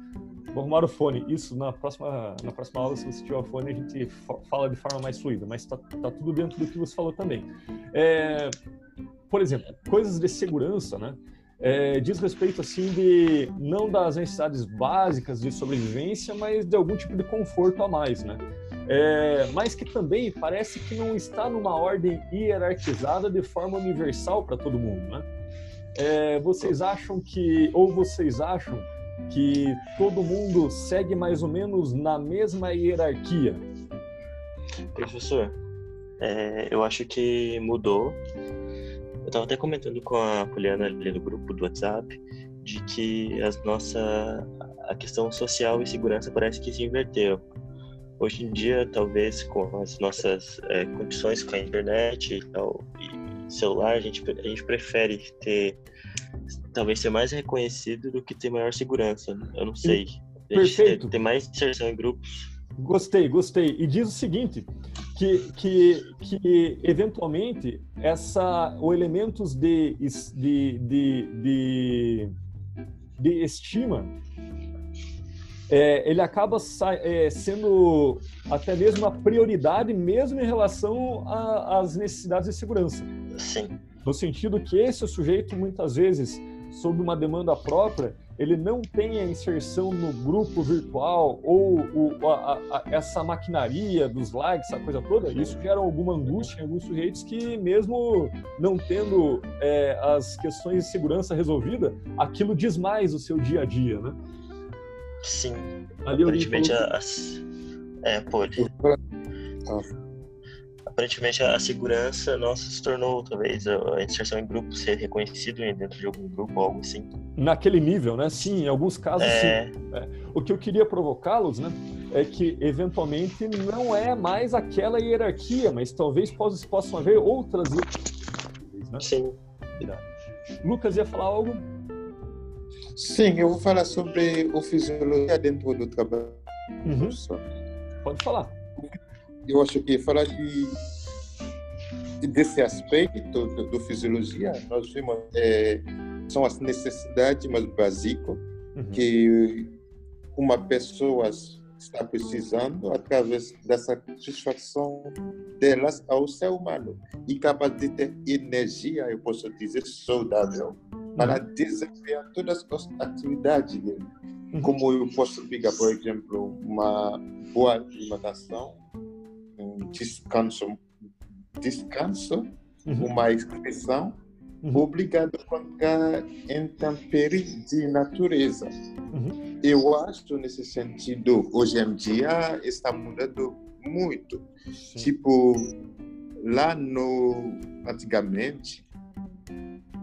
Vou arrumar o fone. Isso na próxima, na próxima aula, se você tiver o fone, a gente fa- fala de forma mais fluida, mas tá, tá tudo dentro do que você falou também. É, por exemplo, coisas de segurança, né? É, diz respeito assim de não das necessidades básicas de sobrevivência, mas de algum tipo de conforto a mais, né? É, mas que também parece que não está numa ordem hierarquizada de forma universal para todo mundo, né? É, vocês acham que ou vocês acham que todo mundo segue mais ou menos na mesma hierarquia? Professor, é, eu acho que mudou. Eu tava até comentando com a Poliana ali no grupo do WhatsApp de que as nossa, a questão social e segurança parece que se inverteu. Hoje em dia, talvez com as nossas é, condições com a internet e, tal, e celular, a gente, a gente prefere ter talvez ser mais reconhecido do que ter maior segurança. Eu não sei. A Perfeito. ter mais inserção em grupos. Gostei, gostei. E diz o seguinte, que, que, que eventualmente essa, o elementos de, de, de, de, de estima, é, ele acaba é, sendo até mesmo uma prioridade mesmo em relação a- às necessidades de segurança. Sim. No sentido que esse sujeito, muitas vezes, sob uma demanda própria, ele não tem a inserção no grupo virtual ou o- a- a- essa maquinaria dos likes, essa coisa toda, isso gera alguma angústia em alguns sujeitos que, mesmo não tendo é, as questões de segurança resolvidas, aquilo diz mais o seu dia a dia, né? Sim. Ali Aparentemente, as- é, pode. Ah. Aparentemente, a, segurança nossa se tornou, talvez, a, inserção em grupo ser reconhecido dentro de algum grupo, algo assim. naquele nível, né? Sim, em alguns casos, sim. É, O que eu queria provocá-los, né, é que eventualmente não é mais aquela hierarquia, mas talvez possam, possam haver outras hierarquias, né? sim. Lucas ia falar algo? Sim, eu vou falar sobre o fisiologia dentro do trabalho. Uhum, pode falar. Eu acho que falar de desse aspecto do, do fisiologia, nós vimos é, são as necessidades mais básicas Uhum. que uma pessoa está precisando através da satisfação delas ao ser humano e capaz de ter energia, eu posso dizer, saudável para desempenhar todas as atividades dele. Como eu posso pegar, por exemplo, uma boa alimentação, um descanso, descanso Uhum. uma expressão Uhum. obrigado a qualquer intempérie de natureza. Uhum. Eu acho, nesse sentido, hoje em dia está mudando muito. Sim. Tipo, lá no antigamente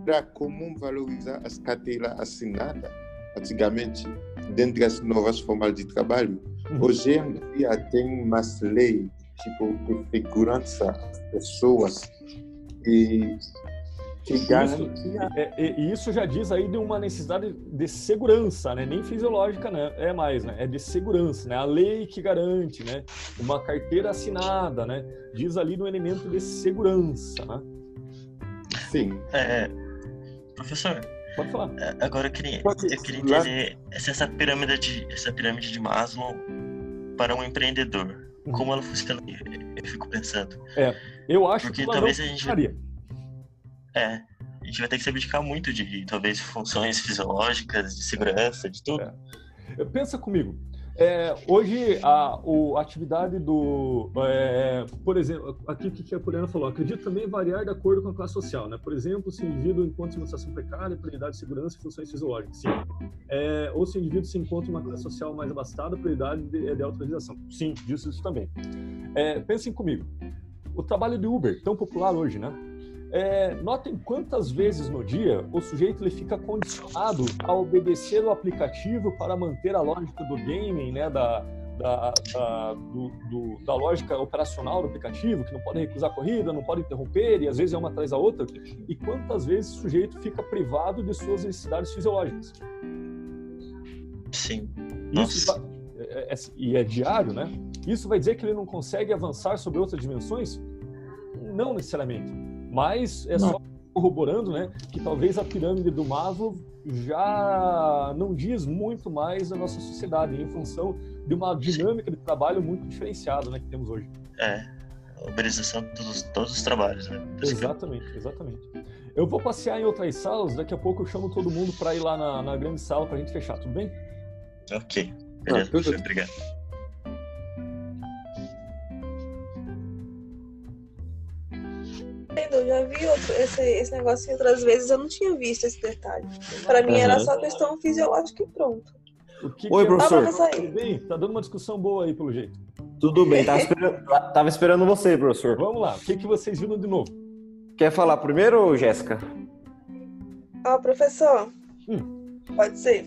era comum valorizar as carteiras assinadas antigamente dentro das novas formas de trabalho Uhum. hoje em dia tem mais lei tipo de segurança pessoas e que Isso, garantia é, é, isso já diz aí de uma necessidade de segurança, né? Nem fisiológica, né? É mais, né? É de segurança, né? A lei que garante, né? Uma carteira assinada, né? Diz ali no elemento de segurança, né? sim É, professor, Pode falar. é, agora eu queria, Pode- eu queria entender se essa pirâmide de, essa pirâmide de Maslow para um empreendedor. Como ela funciona? Eu fico pensando. Eu acho Porque que ela talvez a gente- funcionaria. É, a gente vai ter que se abdicar muito de talvez funções fisiológicas, de segurança, de tudo. É. Pensa comigo. É, hoje a, a atividade do, é, por exemplo, aqui o que a Poliana falou, acredito também variar de acordo com a classe social, né? Por exemplo, se o indivíduo encontra uma situação precária, prioridade de segurança e funções fisiológicas, sim. É, ou se o indivíduo se encontra em uma classe social mais abastada, prioridade de, de autorização, sim, disso isso também. É, pensem comigo, o trabalho de Uber, tão popular hoje, né? É, notem quantas vezes no dia o sujeito ele fica condicionado a obedecer o aplicativo para manter a lógica do gaming, né, da, da, da, do, do, da lógica operacional do aplicativo, que não pode recusar a corrida, não pode interromper, e às vezes é uma atrás da outra. E quantas vezes o sujeito fica privado de suas necessidades fisiológicas? Sim. Isso vai- é- é- e é diário, né? Isso vai dizer que ele não consegue avançar sobre outras dimensões? Não necessariamente. Mas é só corroborando, né, que talvez a pirâmide do Maslow já não diz muito mais da nossa sociedade em função de uma dinâmica de trabalho muito diferenciada, né, que temos hoje. É, a uberização de todos, todos os trabalhos, né? Exatamente, exatamente. Eu vou passear em outras salas, daqui a pouco eu chamo todo mundo para ir lá na, na grande sala para a gente fechar, tudo bem? Ok, beleza, tudo- professor, obrigado. Eu já vi outro- esse, esse negócio outras vezes, eu não tinha visto esse detalhe. Pra mim era só questão fisiológica e pronto. O que Oi, que é- professor. Tudo bem? Tá dando uma discussão boa aí, pelo jeito. Tudo bem, tava esperando, tava esperando você, professor. Vamos lá, o que, que vocês viram de novo? Quer falar primeiro, Jéssica? Ó, professor, Hum. pode ser.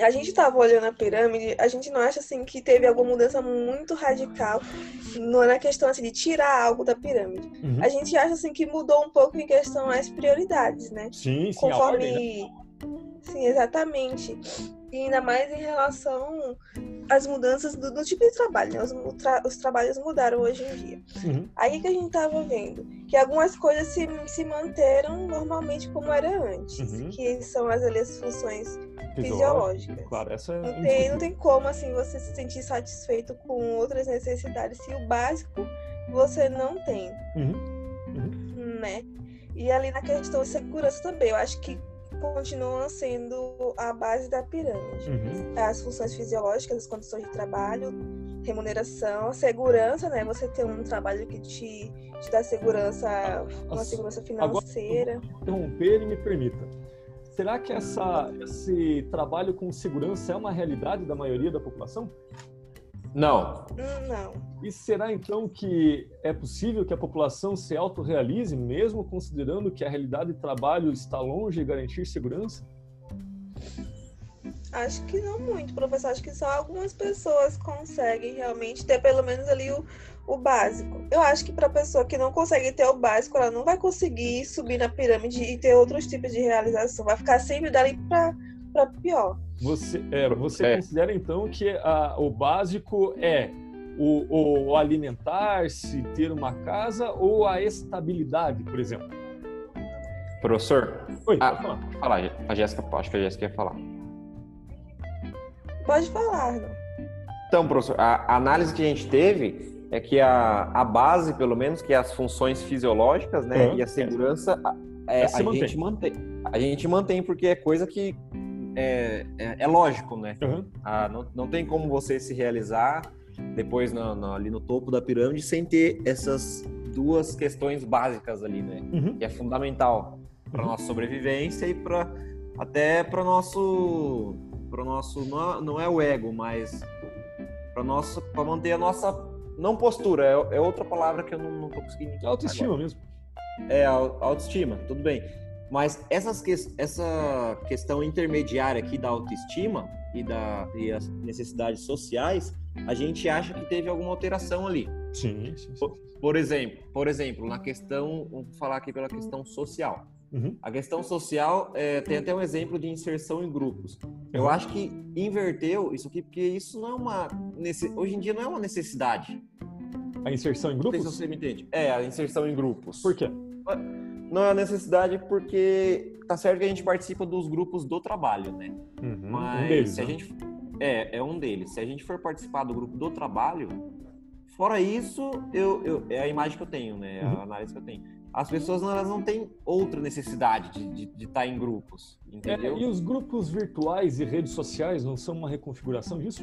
A gente tava olhando a pirâmide, a gente não acha assim que teve alguma mudança muito radical na questão assim, de tirar algo da pirâmide. Uhum. A gente acha assim que mudou um pouco em questão às prioridades, né? Sim, sim, ordem, né? Conforme. Sim, exatamente. E ainda mais em relação às mudanças do, do tipo de trabalho, né? Os, tra- os trabalhos mudaram hoje em dia. Uhum. Aí que a gente tava vendo que algumas coisas se, se manteram normalmente como era antes, Uhum. que são as, ali, as funções fisiológicas. Claro, essa é Não tem, não tem como assim você se sentir satisfeito com outras necessidades se o básico você não tem, Uhum. né? E ali na questão de segurança também, eu acho que continuam sendo a base da pirâmide. Uhum. As funções fisiológicas, as condições de trabalho, remuneração, segurança, né? Você ter um trabalho que te, te dá segurança, uma As- segurança Agora, financeira. vou interromper e me permita. Será que essa, esse trabalho com segurança é uma realidade da maioria da população? Não. Não. E será então que é possível que a população se autorrealize, mesmo considerando que a realidade de trabalho está longe de garantir segurança? Acho que não muito, professor. Acho que só algumas pessoas conseguem realmente ter pelo menos ali o, o básico. Eu acho que para pessoa que não consegue ter o básico, ela não vai conseguir subir na pirâmide e ter outros tipos de realização. Vai ficar sempre dali para pior. Você, é, você É. considera então que a- o básico é o, o alimentar-se, ter uma casa ou a estabilidade, por exemplo? Professor, Oi, Ah. pode falar. falar. A Jéssica, acho que a Jéssica ia falar. Pode falar, Arno. Então, professor, a a análise que a gente teve é que a, a base, pelo menos, que é as funções fisiológicas, né, Uhum. e a segurança, a- é, Essa a mantém. gente mantém. A gente mantém porque é coisa que é, é, é lógico, né? Uhum. Ah, não, não tem como você se realizar depois na- na- ali no topo da pirâmide sem ter essas duas questões básicas ali, né? Uhum. Que é fundamental para Uhum. nossa sobrevivência e para até para nosso para nosso não é, não é o ego, mas para nosso para manter a nossa não postura é, é outra palavra que eu não, não tô conseguindo autoestima mesmo. é, autoestima, tudo bem. Mas essas que, essa questão intermediária aqui da autoestima e, da, e as necessidades sociais, a gente acha que teve alguma alteração ali. Sim, sim, sim. Por, por exemplo, por exemplo, na questão, vamos falar aqui pela questão social. Uhum. A questão social é, tem até um exemplo de inserção em grupos. Eu Uhum. acho que inverteu isso aqui, porque isso não é uma. nesse- Hoje em dia não é uma necessidade. A inserção em Não sei grupos? se você me entende. É, a inserção em grupos. Por quê? Não é necessidade porque tá certo que a gente participa dos grupos do trabalho, né? Uhum. Mas Um deles. se a né? gente é, é um deles. Se a gente for participar do grupo do trabalho, fora isso, eu, eu- é a imagem que eu tenho, né? Uhum. A análise que eu tenho. As pessoas não, elas não têm outra necessidade de estar de, estar em grupos, É, entendeu? e os grupos virtuais e redes sociais não são uma reconfiguração disso?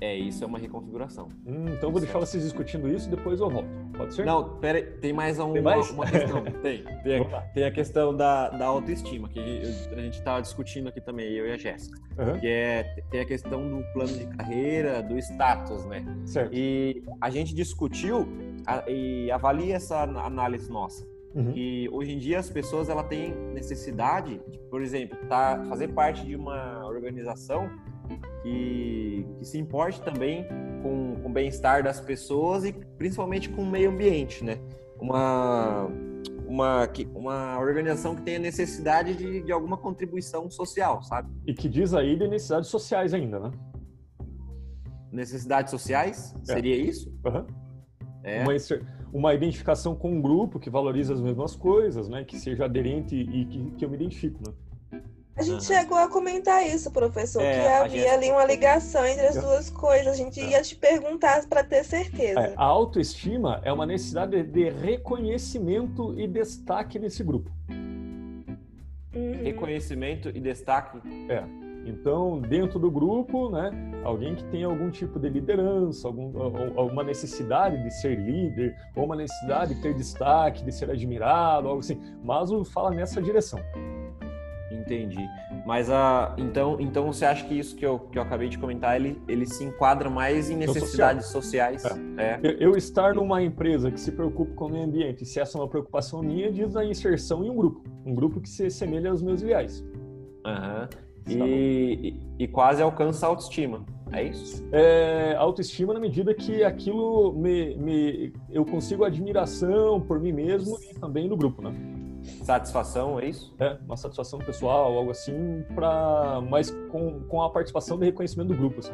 É, isso é uma reconfiguração. Hum, então eu vou deixar vocês discutindo isso e depois eu volto. Pode ser? Não, pera aí, tem mais, um, Tem mais? uma questão. Tem. Tem a, tem a questão da, da autoestima, que a gente estava discutindo aqui também, eu e a Jéssica. Aham, Que é, tem a questão do plano de carreira, do status, né? Certo. E a gente discutiu a- e avalia essa an- análise nossa. Uhum. E hoje em dia as pessoas ela têm necessidade de, por exemplo, tá, fazer parte de uma organização que, que se importe também com, com o bem-estar das pessoas e principalmente com o meio ambiente, né? Uma, uma, uma organização que tenha necessidade de, de alguma contribuição social, sabe? E que diz aí de necessidades sociais ainda, né? Necessidades sociais, É. seria isso? Aham. É. Uma, uma identificação com um grupo que valoriza as mesmas coisas, né? Que seja aderente e que, que eu me identifico, né? A gente Aham. chegou a comentar isso, professor, É, que havia Jéssica- ali uma ligação entre as É. duas coisas. A gente ia te perguntar para ter certeza. É, a autoestima é uma necessidade de reconhecimento e destaque nesse grupo. Uhum. Reconhecimento e destaque. Então, dentro do grupo, né, alguém que tem algum tipo de liderança, algum, ou- ou uma necessidade de ser líder, ou uma necessidade de ter destaque, de ser admirado, algo assim. Mas o fala nessa direção. Entendi. Mas a então, então você acha que isso que eu, que eu acabei de comentar, ele, ele se enquadra mais em social. necessidades sociais? É. Eu, eu estar numa empresa que se preocupa com o meio ambiente, se essa é uma preocupação minha, diz a inserção em um grupo. Um grupo que se assemelha aos meus ideais. Tá E, e, e quase alcança a autoestima. É isso? É, autoestima na medida que aquilo me, me- eu consigo admiração por mim mesmo e também no grupo, né? Satisfação, é isso? É, uma satisfação pessoal, algo assim, para mas com, com a participação de reconhecimento do grupo, assim.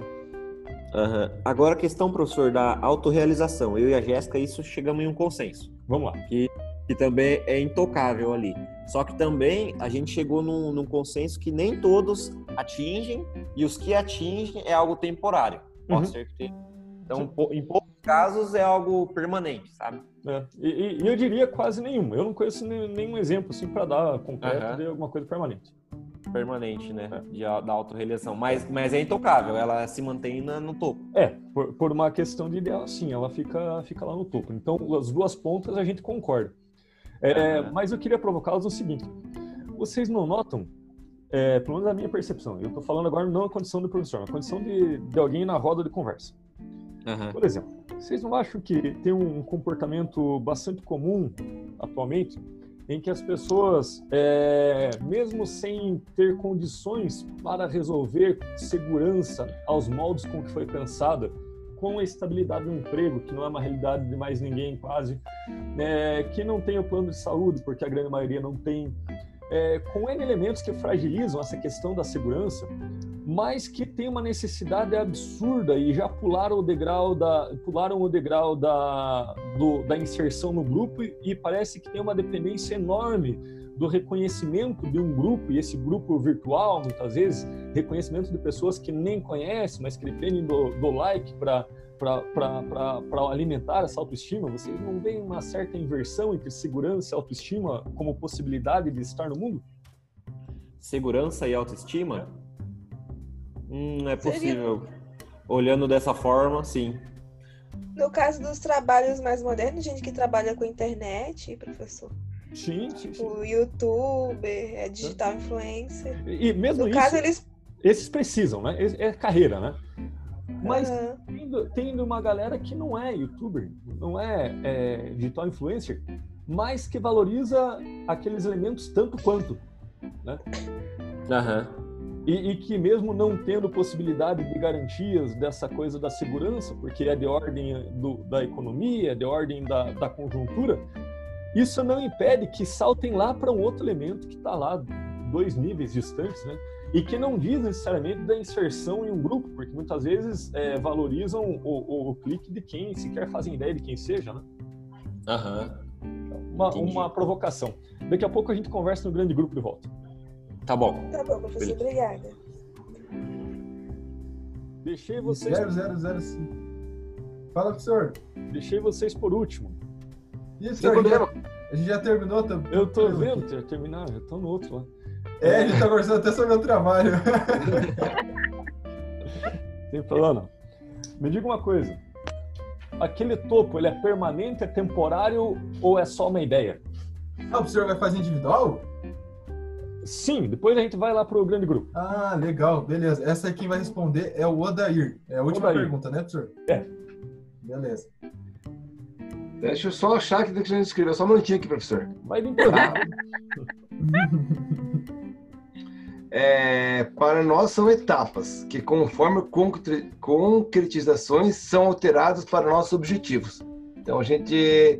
Aham. Agora a questão, professor, da autorrealização. Eu e a Jéssica, isso chegamos em um consenso. Vamos lá. que, que também é intocável ali. Só que também a gente chegou num, num consenso que nem todos atingem e os que atingem é algo temporário. Pode Uhum. ser que tenha. Então, Sim. em poucos casos é algo permanente, sabe? É, e, e- eu diria quase nenhum. Eu não conheço nenhum exemplo assim para dar concreto Aham. de alguma coisa permanente. Permanente, né? É. De, da autorrealização. Mas, mas é intocável, ela se mantém na- no topo. É, por, por uma questão de ideal, sim, ela fica, fica lá no topo. Então, as duas pontas a gente concorda. É, Aham. Mas eu queria provocá-los no seguinte: vocês não notam, é, pelo menos a minha percepção, eu estou falando agora não a condição do professor, mas a condição de, de alguém na roda de conversa. Aham. Por exemplo, vocês não acham que tem um comportamento bastante comum atualmente em que as pessoas, é, mesmo sem ter condições para resolver segurança aos moldes com que foi pensada, com a estabilidade do emprego, que não é uma realidade de mais ninguém quase, é, que não tem o plano de saúde, porque a grande maioria não tem, é, com N elementos que fragilizam essa questão da segurança, mas que tem uma necessidade absurda e já pularam o degrau da pularam o degrau da, do- da inserção no grupo e, parece que tem uma dependência enorme do reconhecimento de um grupo e esse grupo virtual muitas vezes reconhecimento de pessoas que nem conhecem mas que dependem do, do like para para alimentar essa autoestima? Vocês não veem uma certa inversão entre segurança e autoestima como possibilidade de estar no mundo? Segurança e autoestima? Hum, é possível. Olhando dessa forma, sim. No caso dos trabalhos mais modernos, gente que trabalha com internet, professor. Sim, sim, sim. O youtuber, é digital influencer. E mesmo No isso, caso, eles. esses precisam, né? É carreira, né? Mas Aham. tendo, tendo uma galera que não é youtuber, não é, é digital influencer, mas que valoriza aqueles elementos tanto quanto, né? Aham. E, e que mesmo não tendo possibilidade de garantias dessa coisa da segurança, porque é de ordem do- da economia, é de ordem da, da conjuntura, isso não impede que saltem lá para um outro elemento que está lá dois níveis distantes, né? E que não diz necessariamente da inserção em um grupo, porque muitas vezes é, valorizam o, o- o clique de quem sequer fazem ideia de quem seja, né? Aham. Uma, Entendi. uma provocação. Daqui a pouco a gente conversa no grande grupo de volta. Tá bom. Tá bom, professor, Beleza. obrigada. Deixei vocês, 0005. Fala, professor. deixei vocês por último. A gente já- a gente já terminou? Tá, Eu tô vendo já terminaram, já estão no outro lá. É, a gente tá conversando até sobre o meu trabalho. Sem problema não. Me diga uma coisa. Aquele topo, ele é permanente, é temporário ou é só uma ideia? Ah, o professor vai fazer individual? Sim, depois a gente vai lá pro grande grupo. Ah, legal, beleza. Essa aí quem vai responder é o Odair. É a última Odair. pergunta, né, professor? É. Beleza. Deixa eu só achar que a gente escreveu. Só um minutinho aqui, professor. Vai de improviso. É, para nós são etapas que, conforme concre- concretizações, são alteradas para nossos objetivos. Então a gente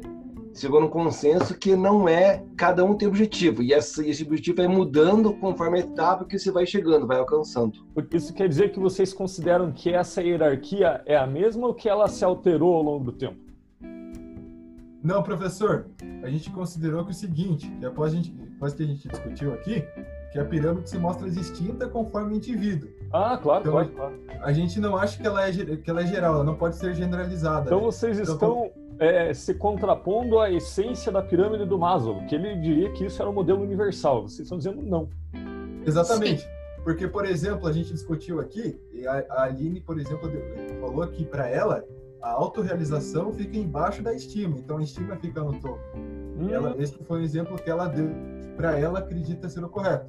chegou num consenso que não é cada um tem objetivo e esse, esse objetivo vai mudando conforme a etapa que você vai chegando, vai alcançando. Isso quer dizer que vocês consideram que essa hierarquia é a mesma ou que ela se alterou ao longo do tempo? Não, professor, a gente considerou que o seguinte, que após, a gente, após que a gente discutiu aqui, que a pirâmide se mostra distinta conforme o indivíduo. Ah, claro, Então, claro, claro. A gente não acha que ela é, que ela é geral, ela não pode ser generalizada. Então né? vocês Então, estão é, se contrapondo à essência da pirâmide do Maslow, que ele diria que isso era um modelo universal. Vocês estão dizendo não. Exatamente. Porque, por exemplo, a gente discutiu aqui, e a, a Aline, por exemplo, falou que para ela a autorrealização fica embaixo da estima, então a estima fica no topo. Hum, Ela, esse foi o exemplo que ela deu, para ela acredita ser o correto.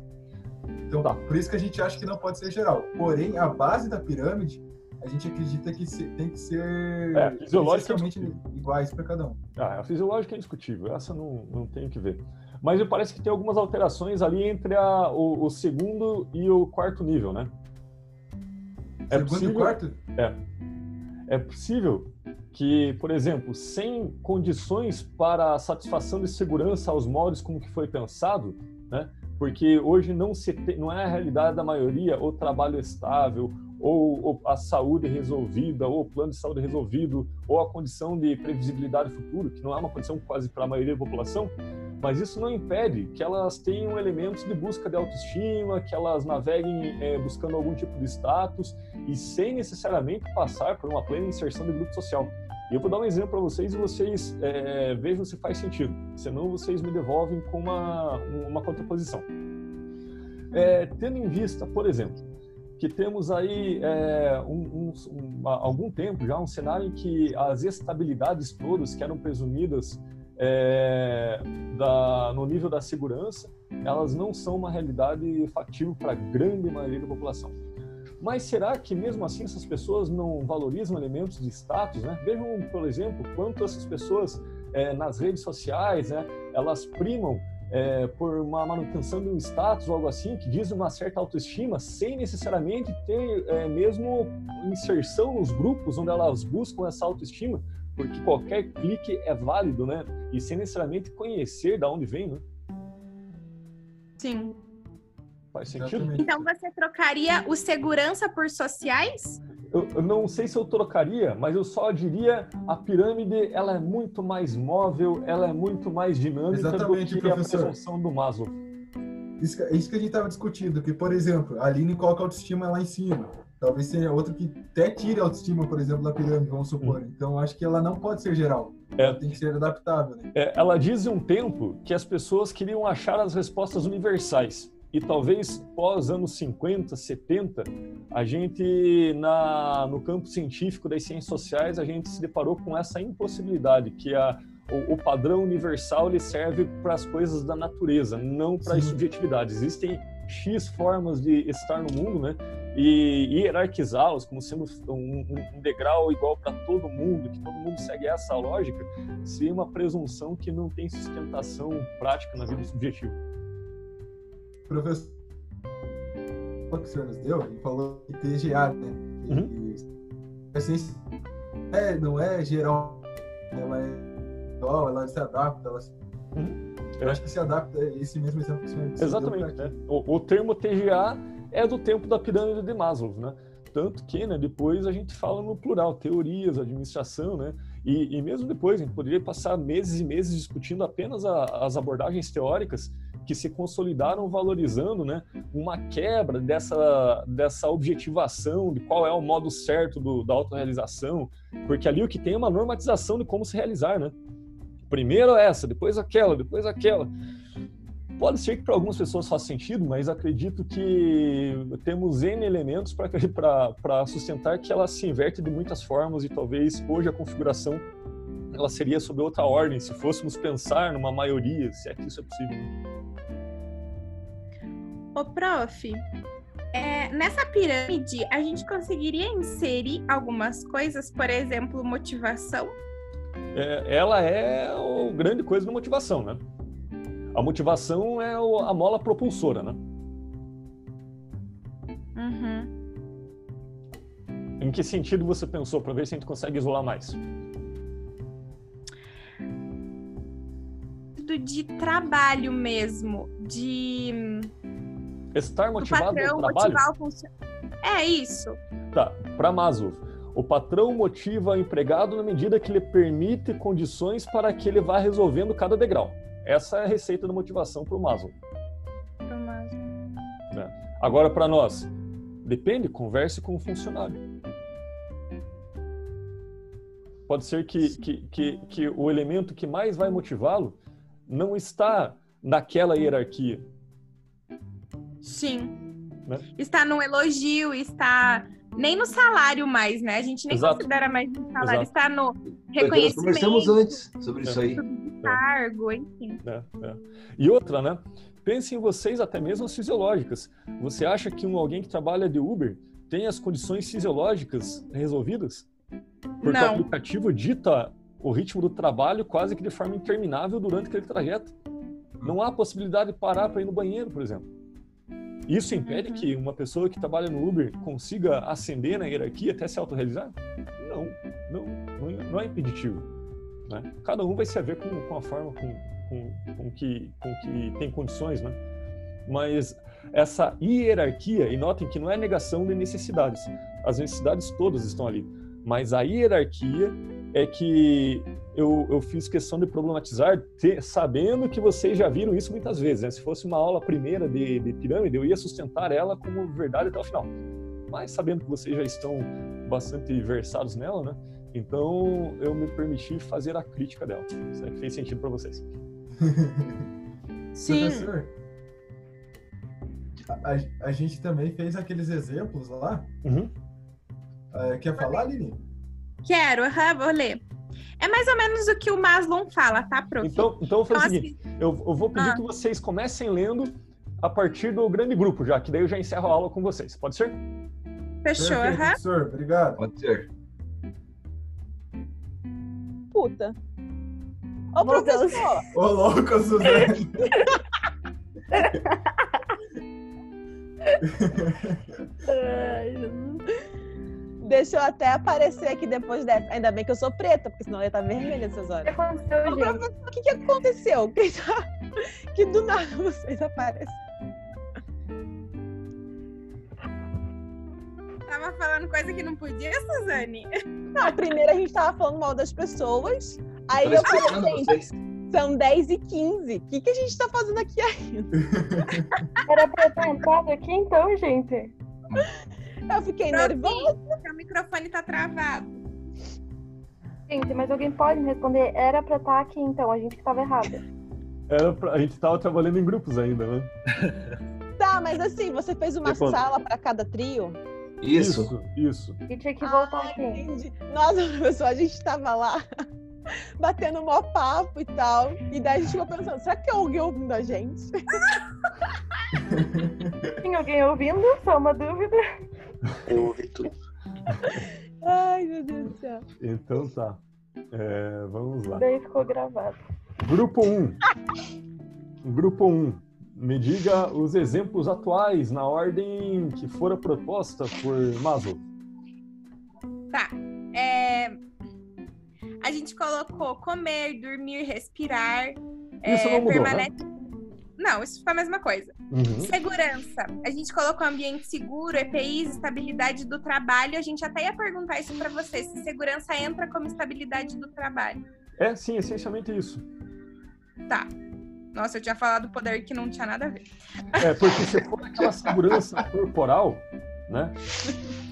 Então, Tá. por isso que a gente acha que não pode ser geral. Porém, a base da pirâmide, a gente acredita que se- tem que ser É, fisiológica é iguais para cada um. Ah, a fisiológica é indiscutível, essa não, não tem o que ver. Mas me parece que tem algumas alterações ali entre a- o, o segundo e o quarto nível, né? É Segundo possível- e quarto? É possível que, por exemplo, sem condições para a satisfação de segurança aos moldes como que foi pensado, né? Porque hoje não se tem, não é a realidade da maioria o trabalho estável, ou, ou a saúde resolvida, ou o plano de saúde resolvido, ou a condição de previsibilidade futuro, que não é uma condição quase para a maioria da população, mas isso não impede que elas tenham elementos de busca de autoestima, que elas naveguem eh, buscando algum tipo de status e sem necessariamente passar por uma plena inserção de grupo social. E eu vou dar um exemplo para vocês e vocês eh, vejam se faz sentido. Senão vocês me devolvem com uma, uma contraposição. Eh, tendo em vista, por exemplo, que temos aí eh, um, um, um, algum tempo já um cenário em que as estabilidades todas que eram presumidas é, da, no nível da segurança, elas não são uma realidade factível para a grande maioria da população. Mas será que mesmo assim essas pessoas não valorizam elementos de status? Né? Vejam, por exemplo, quanto essas pessoas é, nas redes sociais, né, elas primam é, por uma manutenção de um status ou algo assim, que diz uma certa autoestima, sem necessariamente ter é, mesmo inserção nos grupos onde elas buscam essa autoestima, porque qualquer clique é válido, né? E sem necessariamente conhecer de onde vem, né? Sim. Faz sentido? Exatamente. Então você trocaria o segurança por sociais? Eu, eu não sei se eu trocaria, mas eu só diria a pirâmide ela é muito mais móvel, ela é muito mais dinâmica Exatamente, do que a professor. presunção do Maslow. Isso, que- isso que a gente estava discutindo, que, por exemplo, a Aline coloca a autoestima lá em cima. talvez seja outro que até tire a autoestima, por exemplo, da pirâmide, vamos supor. Então, acho que ela não pode ser geral. É. Ela tem que ser adaptável, né? É, ela diz em um tempo que as pessoas queriam achar as respostas universais. E talvez pós anos 50, 70, a gente, na, no campo científico das ciências sociais, a gente se deparou com essa impossibilidade, que a, o, padrão universal ele serve para as coisas da natureza, não para as subjetividades. Existem X formas de estar no mundo, né? E hierarquizá-los como sendo um- um degrau igual para todo mundo, que todo mundo segue essa lógica, seria uma presunção que não tem sustentação prática na vida subjetiva. Professor que o senhor nos deu, ele falou que TGA, né? Uhum. E ciência é, não é geral, ela é igual, ela se adapta, ela se... Uhum. Eu acho que se adapta a esse mesmo exemplo que o senhor senhor deu Exatamente. pra né? O, o termo TGA é do tempo da pirâmide de Maslow, né? Tanto que, né, depois a gente fala no plural, teorias, administração, né? E, e mesmo depois, a gente poderia passar meses e meses discutindo apenas a- as abordagens teóricas que se consolidaram valorizando, né, uma quebra dessa, dessa objetivação de qual é o modo certo do, da autorrealização, porque ali o que tem é uma normatização de como se realizar, né? Primeiro essa, depois aquela, depois aquela. Pode ser que para algumas pessoas faça sentido, mas acredito que temos N elementos para sustentar que ela se inverte de muitas formas e talvez hoje a configuração ela seria sob outra ordem, se fôssemos pensar numa maioria, se é que isso é possível. Ô, prof, é, nessa pirâmide, a gente conseguiria inserir algumas coisas, por exemplo, motivação? É, ela é a grande coisa da motivação, né? A motivação é a mola propulsora, né? Uhum. Em que sentido você pensou para ver se a gente consegue isolar mais? Do- De trabalho mesmo, de Estar do motivado patrão no trabalho? motivar o funcionário. É isso. Tá, para Maslow, o patrão motiva o empregado na medida que lhe permite condições para que ele vá resolvendo cada degrau. Essa é a receita da motivação para o Maslow. Pro Maslow. né? Agora, para nós, depende, converse com o funcionário. Pode ser que, que, que, que o elemento que mais vai motivá-lo não está naquela hierarquia. Sim. Né? Está no elogio, está nem no salário mais, né? A gente nem Exato. considera mais no salário, Exato. está no o que nós reconhecimento, conversamos antes sobre isso aí. Cargo, enfim. né? É. E outra, né? Pense em vocês até mesmo as fisiológicas. Você acha que um alguém que trabalha de Uber tem as condições fisiológicas resolvidas? Porque o Não. aplicativo dita o ritmo do trabalho quase que de forma interminável durante aquele trajeto. Não há possibilidade de parar para ir no banheiro, por exemplo. Isso impede Uhum. que uma pessoa que trabalha no Uber consiga ascender na hierarquia até se autorrealizar? Não, não, não é- não é impeditivo. Né? Cada um vai se haver com, com a forma com, com, com, que, com que tem condições, né? Mas essa hierarquia, e notem que não é negação de necessidades, as necessidades todas estão ali, mas a hierarquia é que eu, eu fiz questão de problematizar, te- sabendo que vocês já viram isso muitas vezes. Né? Se fosse uma aula primeira de, de pirâmide, eu ia sustentar ela como verdade até o final. Mas sabendo que vocês já estão bastante versados nela, né? Então eu me permiti fazer a crítica dela. Se é que fez sentido para vocês. Sim. Professor, a, a- gente também fez aqueles exemplos lá. Uhum. Eh, quer falar, Lili? Quero, aham, vou ler. É mais ou menos o que o Maslow fala, tá, prof? Então, então eu vou fazer o Então, seguinte: eu, eu vou pedir Ah. que vocês comecem lendo a partir do grande grupo já, que daí eu já encerro a aula com vocês. Pode ser? Fechou, Perfeito, aham. professor. Obrigado. Pode ser. Puta. Ô, Meu Deus. professor, Ô, louco, Suzane. Deixa eu até aparecer aqui depois dessa. Ainda bem que eu sou preta, porque senão eu ia estar vermelha essas O que horas. aconteceu, Ô, gente? professor, o que, que aconteceu? Que, tá- que do nada vocês aparecem. Tava falando coisa que não podia, Suzane? Não, primeiro a gente tava falando mal das pessoas. Aí eu falei, gente, vocês. são 10 e 15. O que, que a gente tá fazendo aqui ainda? Era pra eu ter entrado aqui então, gente? Eu fiquei nervosa. O microfone tá travado. Gente, mas alguém pode me responder? Era pra estar aqui, então, a gente que tava errada. Era pra- a gente tava trabalhando em grupos ainda, né? Tá, mas assim, você fez uma Depois- sala para cada trio? Isso. Isso. E tinha que voltar Ah, aqui. entendi. Nossa, professor, a gente tava lá batendo mó papo e tal. E daí a gente ficou pensando, será que tem alguém ouvindo a gente? Tem alguém ouvindo? Só uma dúvida. Eu ouvi tudo. Ai, meu Deus do céu. Então tá. É, vamos lá. Daí ficou gravado. Grupo 1. Grupo 1. Me diga os exemplos atuais na ordem que fora proposta por Maslow. Tá. É, A gente colocou comer, dormir, respirar. Isso não mudou, né? Não, isso foi a mesma coisa. Uhum. Segurança. A gente colocou ambiente seguro, EPIs, estabilidade do trabalho. A gente até ia perguntar isso para você, se segurança entra como estabilidade do trabalho. É, sim, essencialmente isso. Tá. Nossa, eu tinha falado poder que não tinha nada a ver. É, porque se for aquela segurança corporal, né?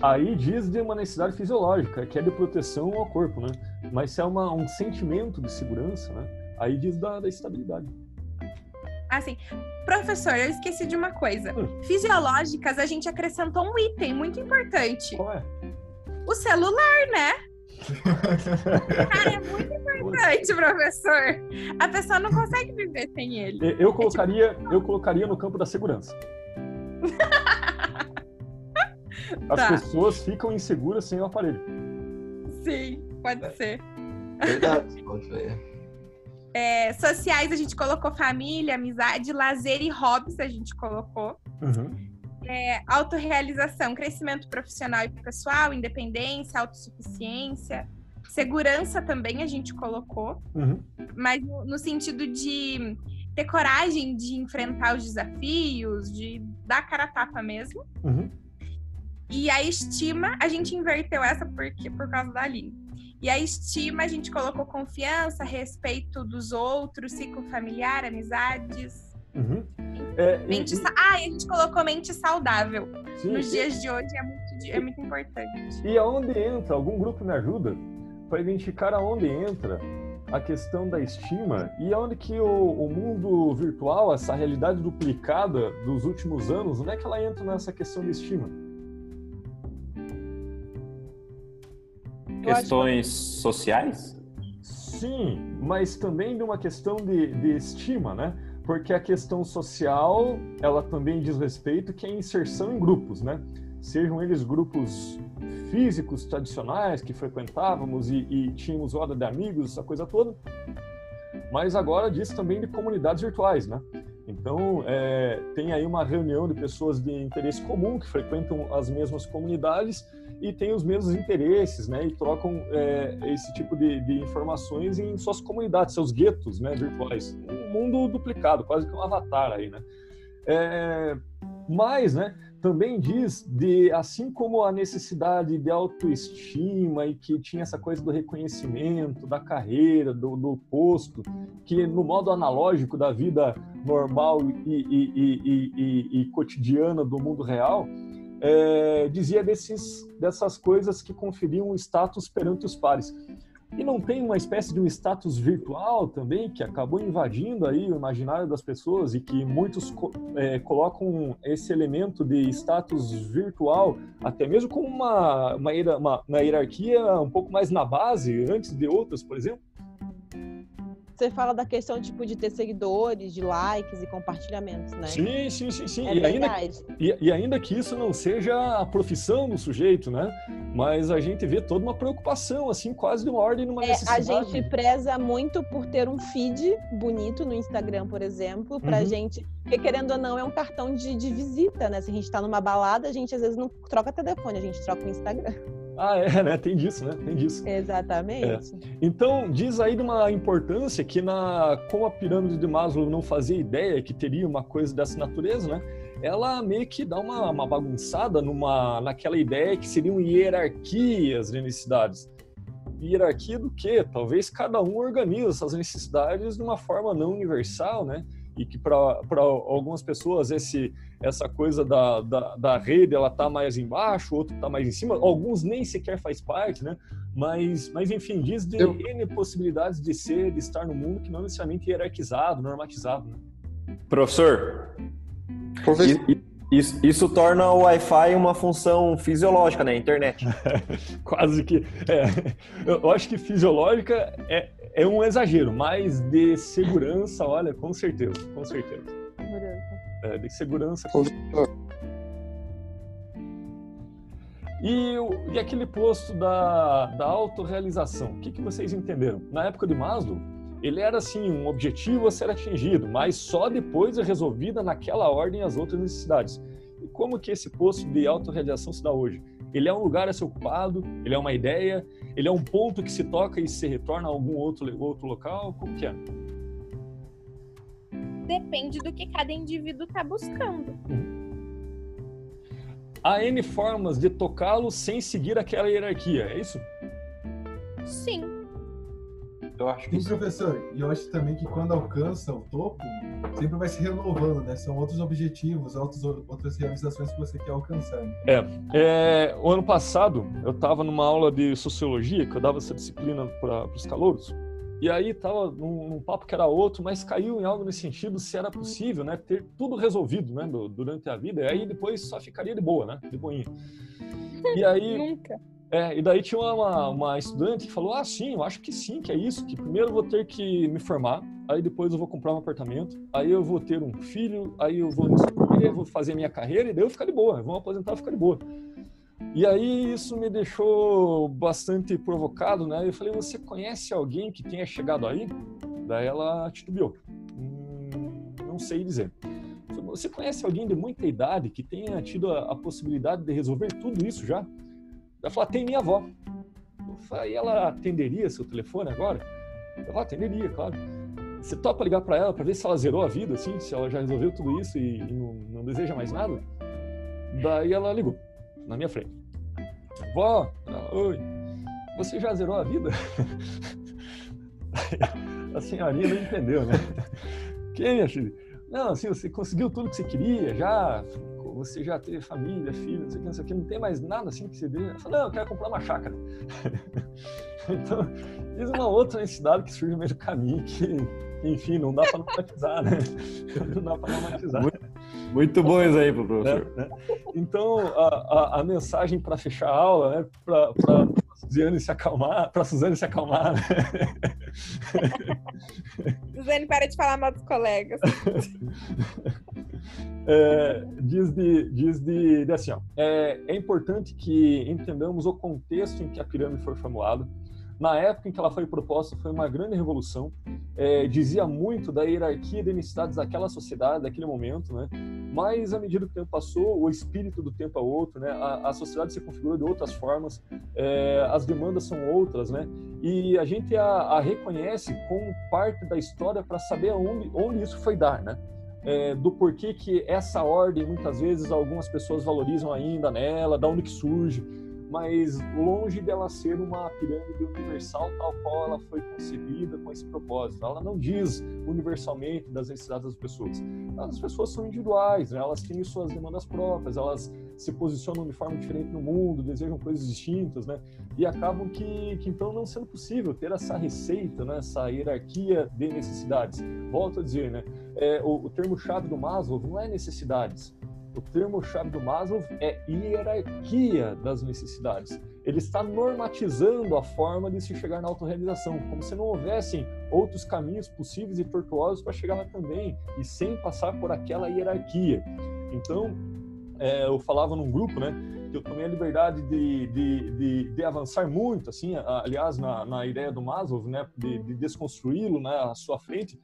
Aí diz de uma necessidade fisiológica, que é de proteção ao corpo, né? Mas se é uma, um sentimento de segurança, né? Aí diz da, da estabilidade. Assim, professor, eu esqueci de uma coisa. Hum. Fisiológicas, a gente acrescentou um item muito importante. Qual é? O celular, né? Cara, é muito importante, professor. A pessoa não consegue viver sem ele. Eu colocaria, eu colocaria no campo da segurança. As Tá. pessoas ficam inseguras sem o aparelho. Sim, pode ser. Verdade. pode ver. É, sociais, a gente colocou família, amizade, lazer e hobbies, a gente colocou. É, autorrealização, crescimento profissional e pessoal, independência, autossuficiência. Segurança também a gente colocou, Uhum. mas no, no sentido de ter coragem de enfrentar os desafios, de dar cara a tapa mesmo. Uhum. E a estima, a gente inverteu essa porque, por causa da língua. E a estima, a gente colocou confiança, respeito dos outros, ciclo familiar, amizades. Uhum. É, e- Mente e- sa- Ah, e a gente colocou mente saudável. Sim, Nos dias de hoje é muito, é muito importante. E aonde entra? Algum grupo me ajuda para identificar aonde entra a questão da estima e aonde que o, o mundo virtual, essa realidade duplicada dos últimos anos, onde é que ela entra nessa questão de estima? Questões sociais? Sim, mas também de uma questão de, de estima, né? Porque a questão social, ela também diz respeito que é inserção em grupos, né? Sejam eles grupos físicos tradicionais que frequentávamos e, e tínhamos roda de amigos, essa coisa toda. Mas agora diz também de comunidades virtuais, né? Então, é, tem aí uma reunião de pessoas de interesse comum que frequentam as mesmas comunidades e têm os mesmos interesses, né? E trocam é, esse tipo de, de informações em suas comunidades, seus guetos, né? Virtuais. Um mundo duplicado, quase que um avatar aí, né? É, mas, né? Também diz de, assim como a necessidade de autoestima e que tinha essa coisa do reconhecimento, da carreira, do, do posto, que no modo analógico da vida normal e, e, e, e, cotidiana do mundo real, é, dizia desses, dessas coisas que conferiam status perante os pares. E não tem uma espécie de um status virtual também que acabou invadindo aí o imaginário das pessoas e que muitos é, colocam esse elemento de status virtual até mesmo como uma, uma, uma, uma hierarquia um pouco mais na base antes de outras, por exemplo? Você fala da questão tipo de ter seguidores, de likes e compartilhamentos, né? Sim, sim, sim, sim. É e, ainda, verdade. e, e ainda que isso não seja a profissão do sujeito, né? Mas a gente vê toda uma preocupação, assim, quase de uma ordem, numa É, a necessidade. gente preza muito por ter um feed bonito no Instagram, por exemplo, pra Uhum. gente. Porque querendo ou não, é um cartão de, de visita, né? Se a gente tá numa balada, a gente às vezes não troca telefone, a gente troca o Instagram. Ah, é, né? Tem disso, né? Tem disso. Exatamente. Então, diz aí de uma importância que, na, como a pirâmide de Maslow não fazia ideia que teria uma coisa dessa natureza, né? Ela meio que dá uma, uma bagunçada numa, naquela ideia que seriam hierarquias de necessidades. Hierarquia do quê? Talvez cada um organiza essas necessidades de uma forma não universal, né? e que para algumas pessoas esse essa coisa da, da, da rede ela tá mais embaixo, outro tá mais em cima, alguns nem sequer faz parte, né? Mas, mas enfim, diz de Eu... N possibilidades de ser, de estar no mundo que não necessariamente hierarquizado, normatizado. Né? Professor, Professor. Isso, isso, torna o Wi-Fi uma função fisiológica, né? Internet. Quase que. É, eu acho que fisiológica é, é um exagero, mas de segurança, olha, com certeza, com certeza. É, de segurança. Certeza. E, e aquele posto da, da autorrealização, o que, que vocês entenderam? Na época de Maslow, ele era assim, um objetivo a ser atingido, mas só depois é resolvida naquela ordem as outras necessidades. E como que esse posto de autorrealização se dá hoje? Ele é um lugar a ser ocupado, ele é uma ideia, ele é um ponto que se toca e se retorna a algum outro, outro local? Como que é? Depende do que cada indivíduo está buscando. Uhum. Há N formas de tocá-lo sem seguir aquela hierarquia, é isso? Sim. Eu acho que sim, professor. E eu acho também que quando alcança o topo, sempre vai se renovando, né? São outros objetivos, outros, outras realizações que você quer alcançar. Né? É, é, o ano passado eu estava numa aula de sociologia que eu dava essa disciplina para os calouros. E aí tava num, num, papo que era outro, mas caiu em algo nesse sentido se era possível, né, ter tudo resolvido, né, do, durante a vida. E aí depois só ficaria de boa, né, de boinha. E aí Nunca. É, e daí tinha uma, uma estudante que falou: Ah, sim, eu acho que sim, que é isso, que primeiro eu vou ter que me formar, aí depois eu vou comprar um apartamento, aí eu vou ter um filho, aí eu vou escolher, vou fazer minha carreira e daí eu ficar de boa, vou aposentar e ficar de boa. E aí isso me deixou bastante provocado, né? Eu falei: Você conhece alguém que tenha chegado aí? Daí ela titubeou. Hum, não sei dizer. Você conhece alguém de muita idade que tenha tido a, a possibilidade de resolver tudo isso já? Ela falou, tem minha avó. E ela atenderia seu telefone agora? Eu falei, atenderia, claro. Você topa ligar para ela para ver se ela zerou a vida, assim, se ela já resolveu tudo isso e, e não, não, deseja mais nada? Daí ela ligou, na minha frente. Vó, oi, você já zerou a vida? a senhorinha não entendeu, né? Quem, minha filha? Não, assim, você conseguiu tudo que você queria, já você já teve família, filho, não sei o que, não sei o que, não tem mais nada assim que você dê. Ela fala, não, eu quero comprar uma chácara. então, diz uma outra necessidade que surge no meio do caminho, que, enfim, não dá para normatizar, né? Não dá para normatizar. Muito, muito bom exemplo, professor. Né? Então, a, a, a mensagem para fechar a aula, né, para Suzane se acalmar, para Suzane se acalmar. Né? Suzane, para de falar mal dos colegas. É, diz de, diz de, de assim, ó, é, é importante que entendamos o contexto em que a pirâmide foi formulada. Na época em que ela foi proposta, foi uma grande revolução. É, dizia muito da hierarquia de necessidades daquela sociedade, daquele momento, né? Mas, à medida que o tempo passou, o espírito do tempo é outro, né? A, a sociedade se configurou de outras formas, é, as demandas são outras, né? E a gente a, a reconhece como parte da história para saber onde, onde isso foi dar, né? é, do porquê que essa ordem, muitas vezes, algumas pessoas valorizam ainda nela, da onde que surge, mas longe dela ser uma pirâmide universal tal qual ela foi concebida com esse propósito. Ela não diz universalmente das necessidades das pessoas. As pessoas são individuais, né? elas têm suas demandas próprias, elas se posicionam de forma diferente no mundo, desejam coisas distintas, né? E acabam que, que então não sendo possível ter essa receita, né? essa hierarquia de necessidades. Volto a dizer, né? É, o, o termo-chave do Maslow não é necessidades, o termo-chave do Maslow é hierarquia das necessidades. Ele está normatizando a forma de se chegar na autorrealização, como se não houvessem outros caminhos possíveis e tortuosos para chegar lá também, e sem passar por aquela hierarquia. Então, é, eu falava num grupo, né, que eu tomei a liberdade de, de, de, de avançar muito, assim, aliás, na, na ideia do Maslow, né, de, de desconstruí-lo né, à sua frente,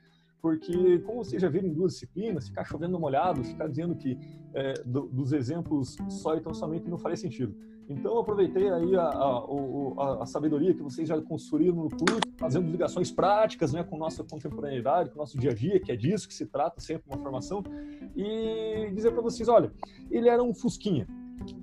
porque, como vocês já viram em duas disciplinas, ficar chovendo molhado, ficar dizendo que é, do, dos exemplos só e tão somente não faria sentido. Então, eu aproveitei aí a, a, a, a, sabedoria que vocês já construíram no curso, fazendo ligações práticas né, com nossa contemporaneidade, com nosso dia a dia, que é disso que se trata sempre uma formação, e dizer para vocês: olha, ele era um Fusquinha.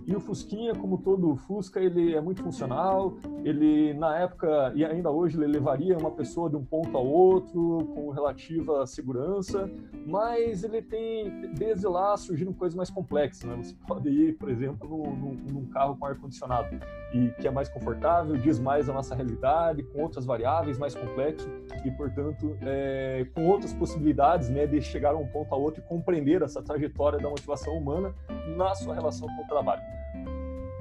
E o Fusquinha, como todo Fusca, ele é muito funcional. Ele, na época, e ainda hoje, ele levaria uma pessoa de um ponto ao outro com relativa segurança, mas ele tem, desde lá, surgiram coisas mais complexas. Né? Você pode ir, por exemplo, num, num carro com ar-condicionado, e que é mais confortável, diz mais a nossa realidade, com outras variáveis, mais complexo, e, portanto, é, com outras possibilidades né, de chegar a um ponto ao outro e compreender essa trajetória da motivação humana na sua relação com o trabalho.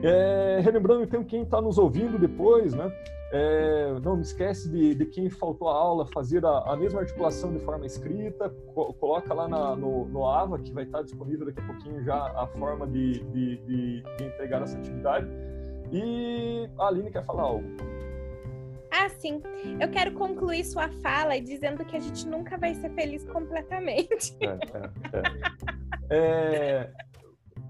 É, relembrando então quem está nos ouvindo depois, né? É, não me esquece de, de, quem faltou a aula fazer a, a mesma articulação de forma escrita, co coloca lá na, no, no, AVA, que vai estar disponível daqui a pouquinho já a forma de, de, de, de entregar essa atividade. E a Aline quer falar algo. Ah, sim. Eu quero concluir sua fala dizendo que a gente nunca vai ser feliz completamente. É, é, é.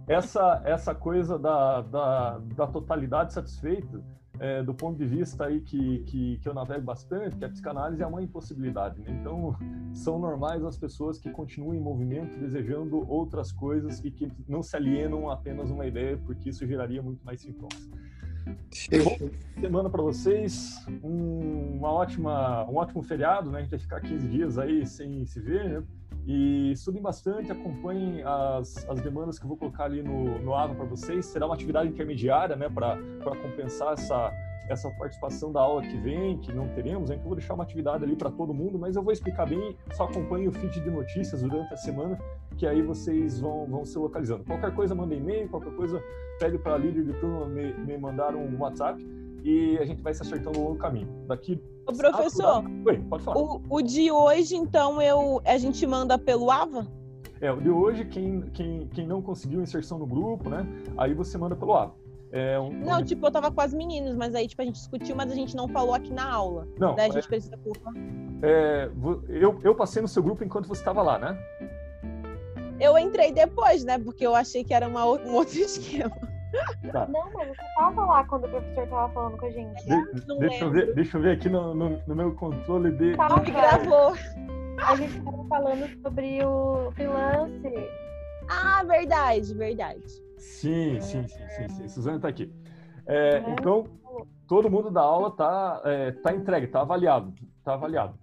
Essa, essa coisa da, da, da totalidade satisfeita, é, do ponto de vista aí que, que, que, eu navego bastante, que a psicanálise é uma impossibilidade. Né? Então, são normais as pessoas que continuam em movimento, desejando outras coisas e que não se alienam a apenas uma ideia, porque isso geraria muito mais sintomas. Bom semana para vocês, um, uma ótima, um ótimo feriado, né? A gente vai ficar 15 dias aí sem se ver, né? E estudem bastante, acompanhem as, as demandas que eu vou colocar ali no, no AVA para vocês. Será uma atividade intermediária, né, para compensar essa, essa participação da aula que vem, que não teremos, então eu vou deixar uma atividade ali para todo mundo, mas eu vou explicar bem, só acompanhe o feed de notícias durante a semana, que aí vocês vão, vão se localizando. Qualquer coisa, manda e-mail, qualquer coisa, pede para a líder de turma me, me mandar um WhatsApp e a gente vai se acertando no caminho. Daqui. Ô, professor, Oi, pode falar. O, o de hoje, então, eu, a gente manda pelo AVA? É, o de hoje, quem, quem, quem não conseguiu inserção no grupo, né? Aí você manda pelo AVA. É um, não, tipo, eu tava com as meninas, mas aí, tipo, a gente discutiu, mas a gente não falou aqui na aula. Não. Daí a gente é, precisa é, eu, eu passei no seu grupo enquanto você estava lá, né? Eu entrei depois, né? Porque eu achei que era uma, um outro esquema. Tá. Não, mas você tava lá quando o professor tava falando com a gente. De, deixa, eu ver, deixa eu ver aqui no, no, no meu controle de. Tava, gravou. A gente tava falando sobre o freelance. Ah, verdade, verdade. Sim, sim, sim, sim, sim. Suzana está aqui. É, é. Então, todo mundo da aula está é, tá entregue, está avaliado. Tá avaliado.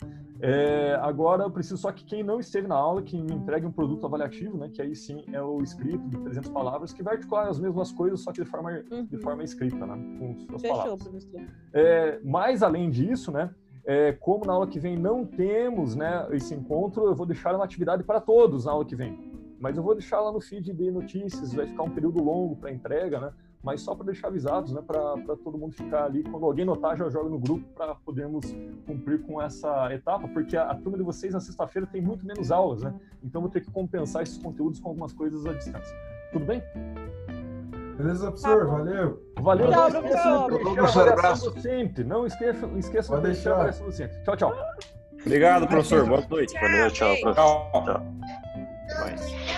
É, agora, eu preciso só que quem não esteve na aula, que me entregue um produto avaliativo, né, que aí sim é o escrito de 300 palavras, que vai articular as mesmas coisas, só que de forma, uhum. de forma escrita, né, com suas Fechou, palavras. Professor. É, mas, além disso, né, é, como na aula que vem não temos né, esse encontro, eu vou deixar uma atividade para todos na aula que vem mas eu vou deixar lá no feed de notícias, vai ficar um período longo para entrega, né? Mas só para deixar avisados, né? Para todo mundo ficar ali, quando alguém notar, já joga no grupo para podermos cumprir com essa etapa, porque a, a turma de vocês na sexta-feira tem muito menos aulas, né? Então vou ter que compensar esses conteúdos com algumas coisas à distância. Tudo bem? Beleza, professor? Tá valeu. Valeu. Tchau, não esqueçam de deixar a avaliação docente. Não esqueçam, esqueçam de deixar a avaliação docente. Tchau, tchau. Obrigado, professor. Boa noite. Boa noite. Tchau, professor. Tchau.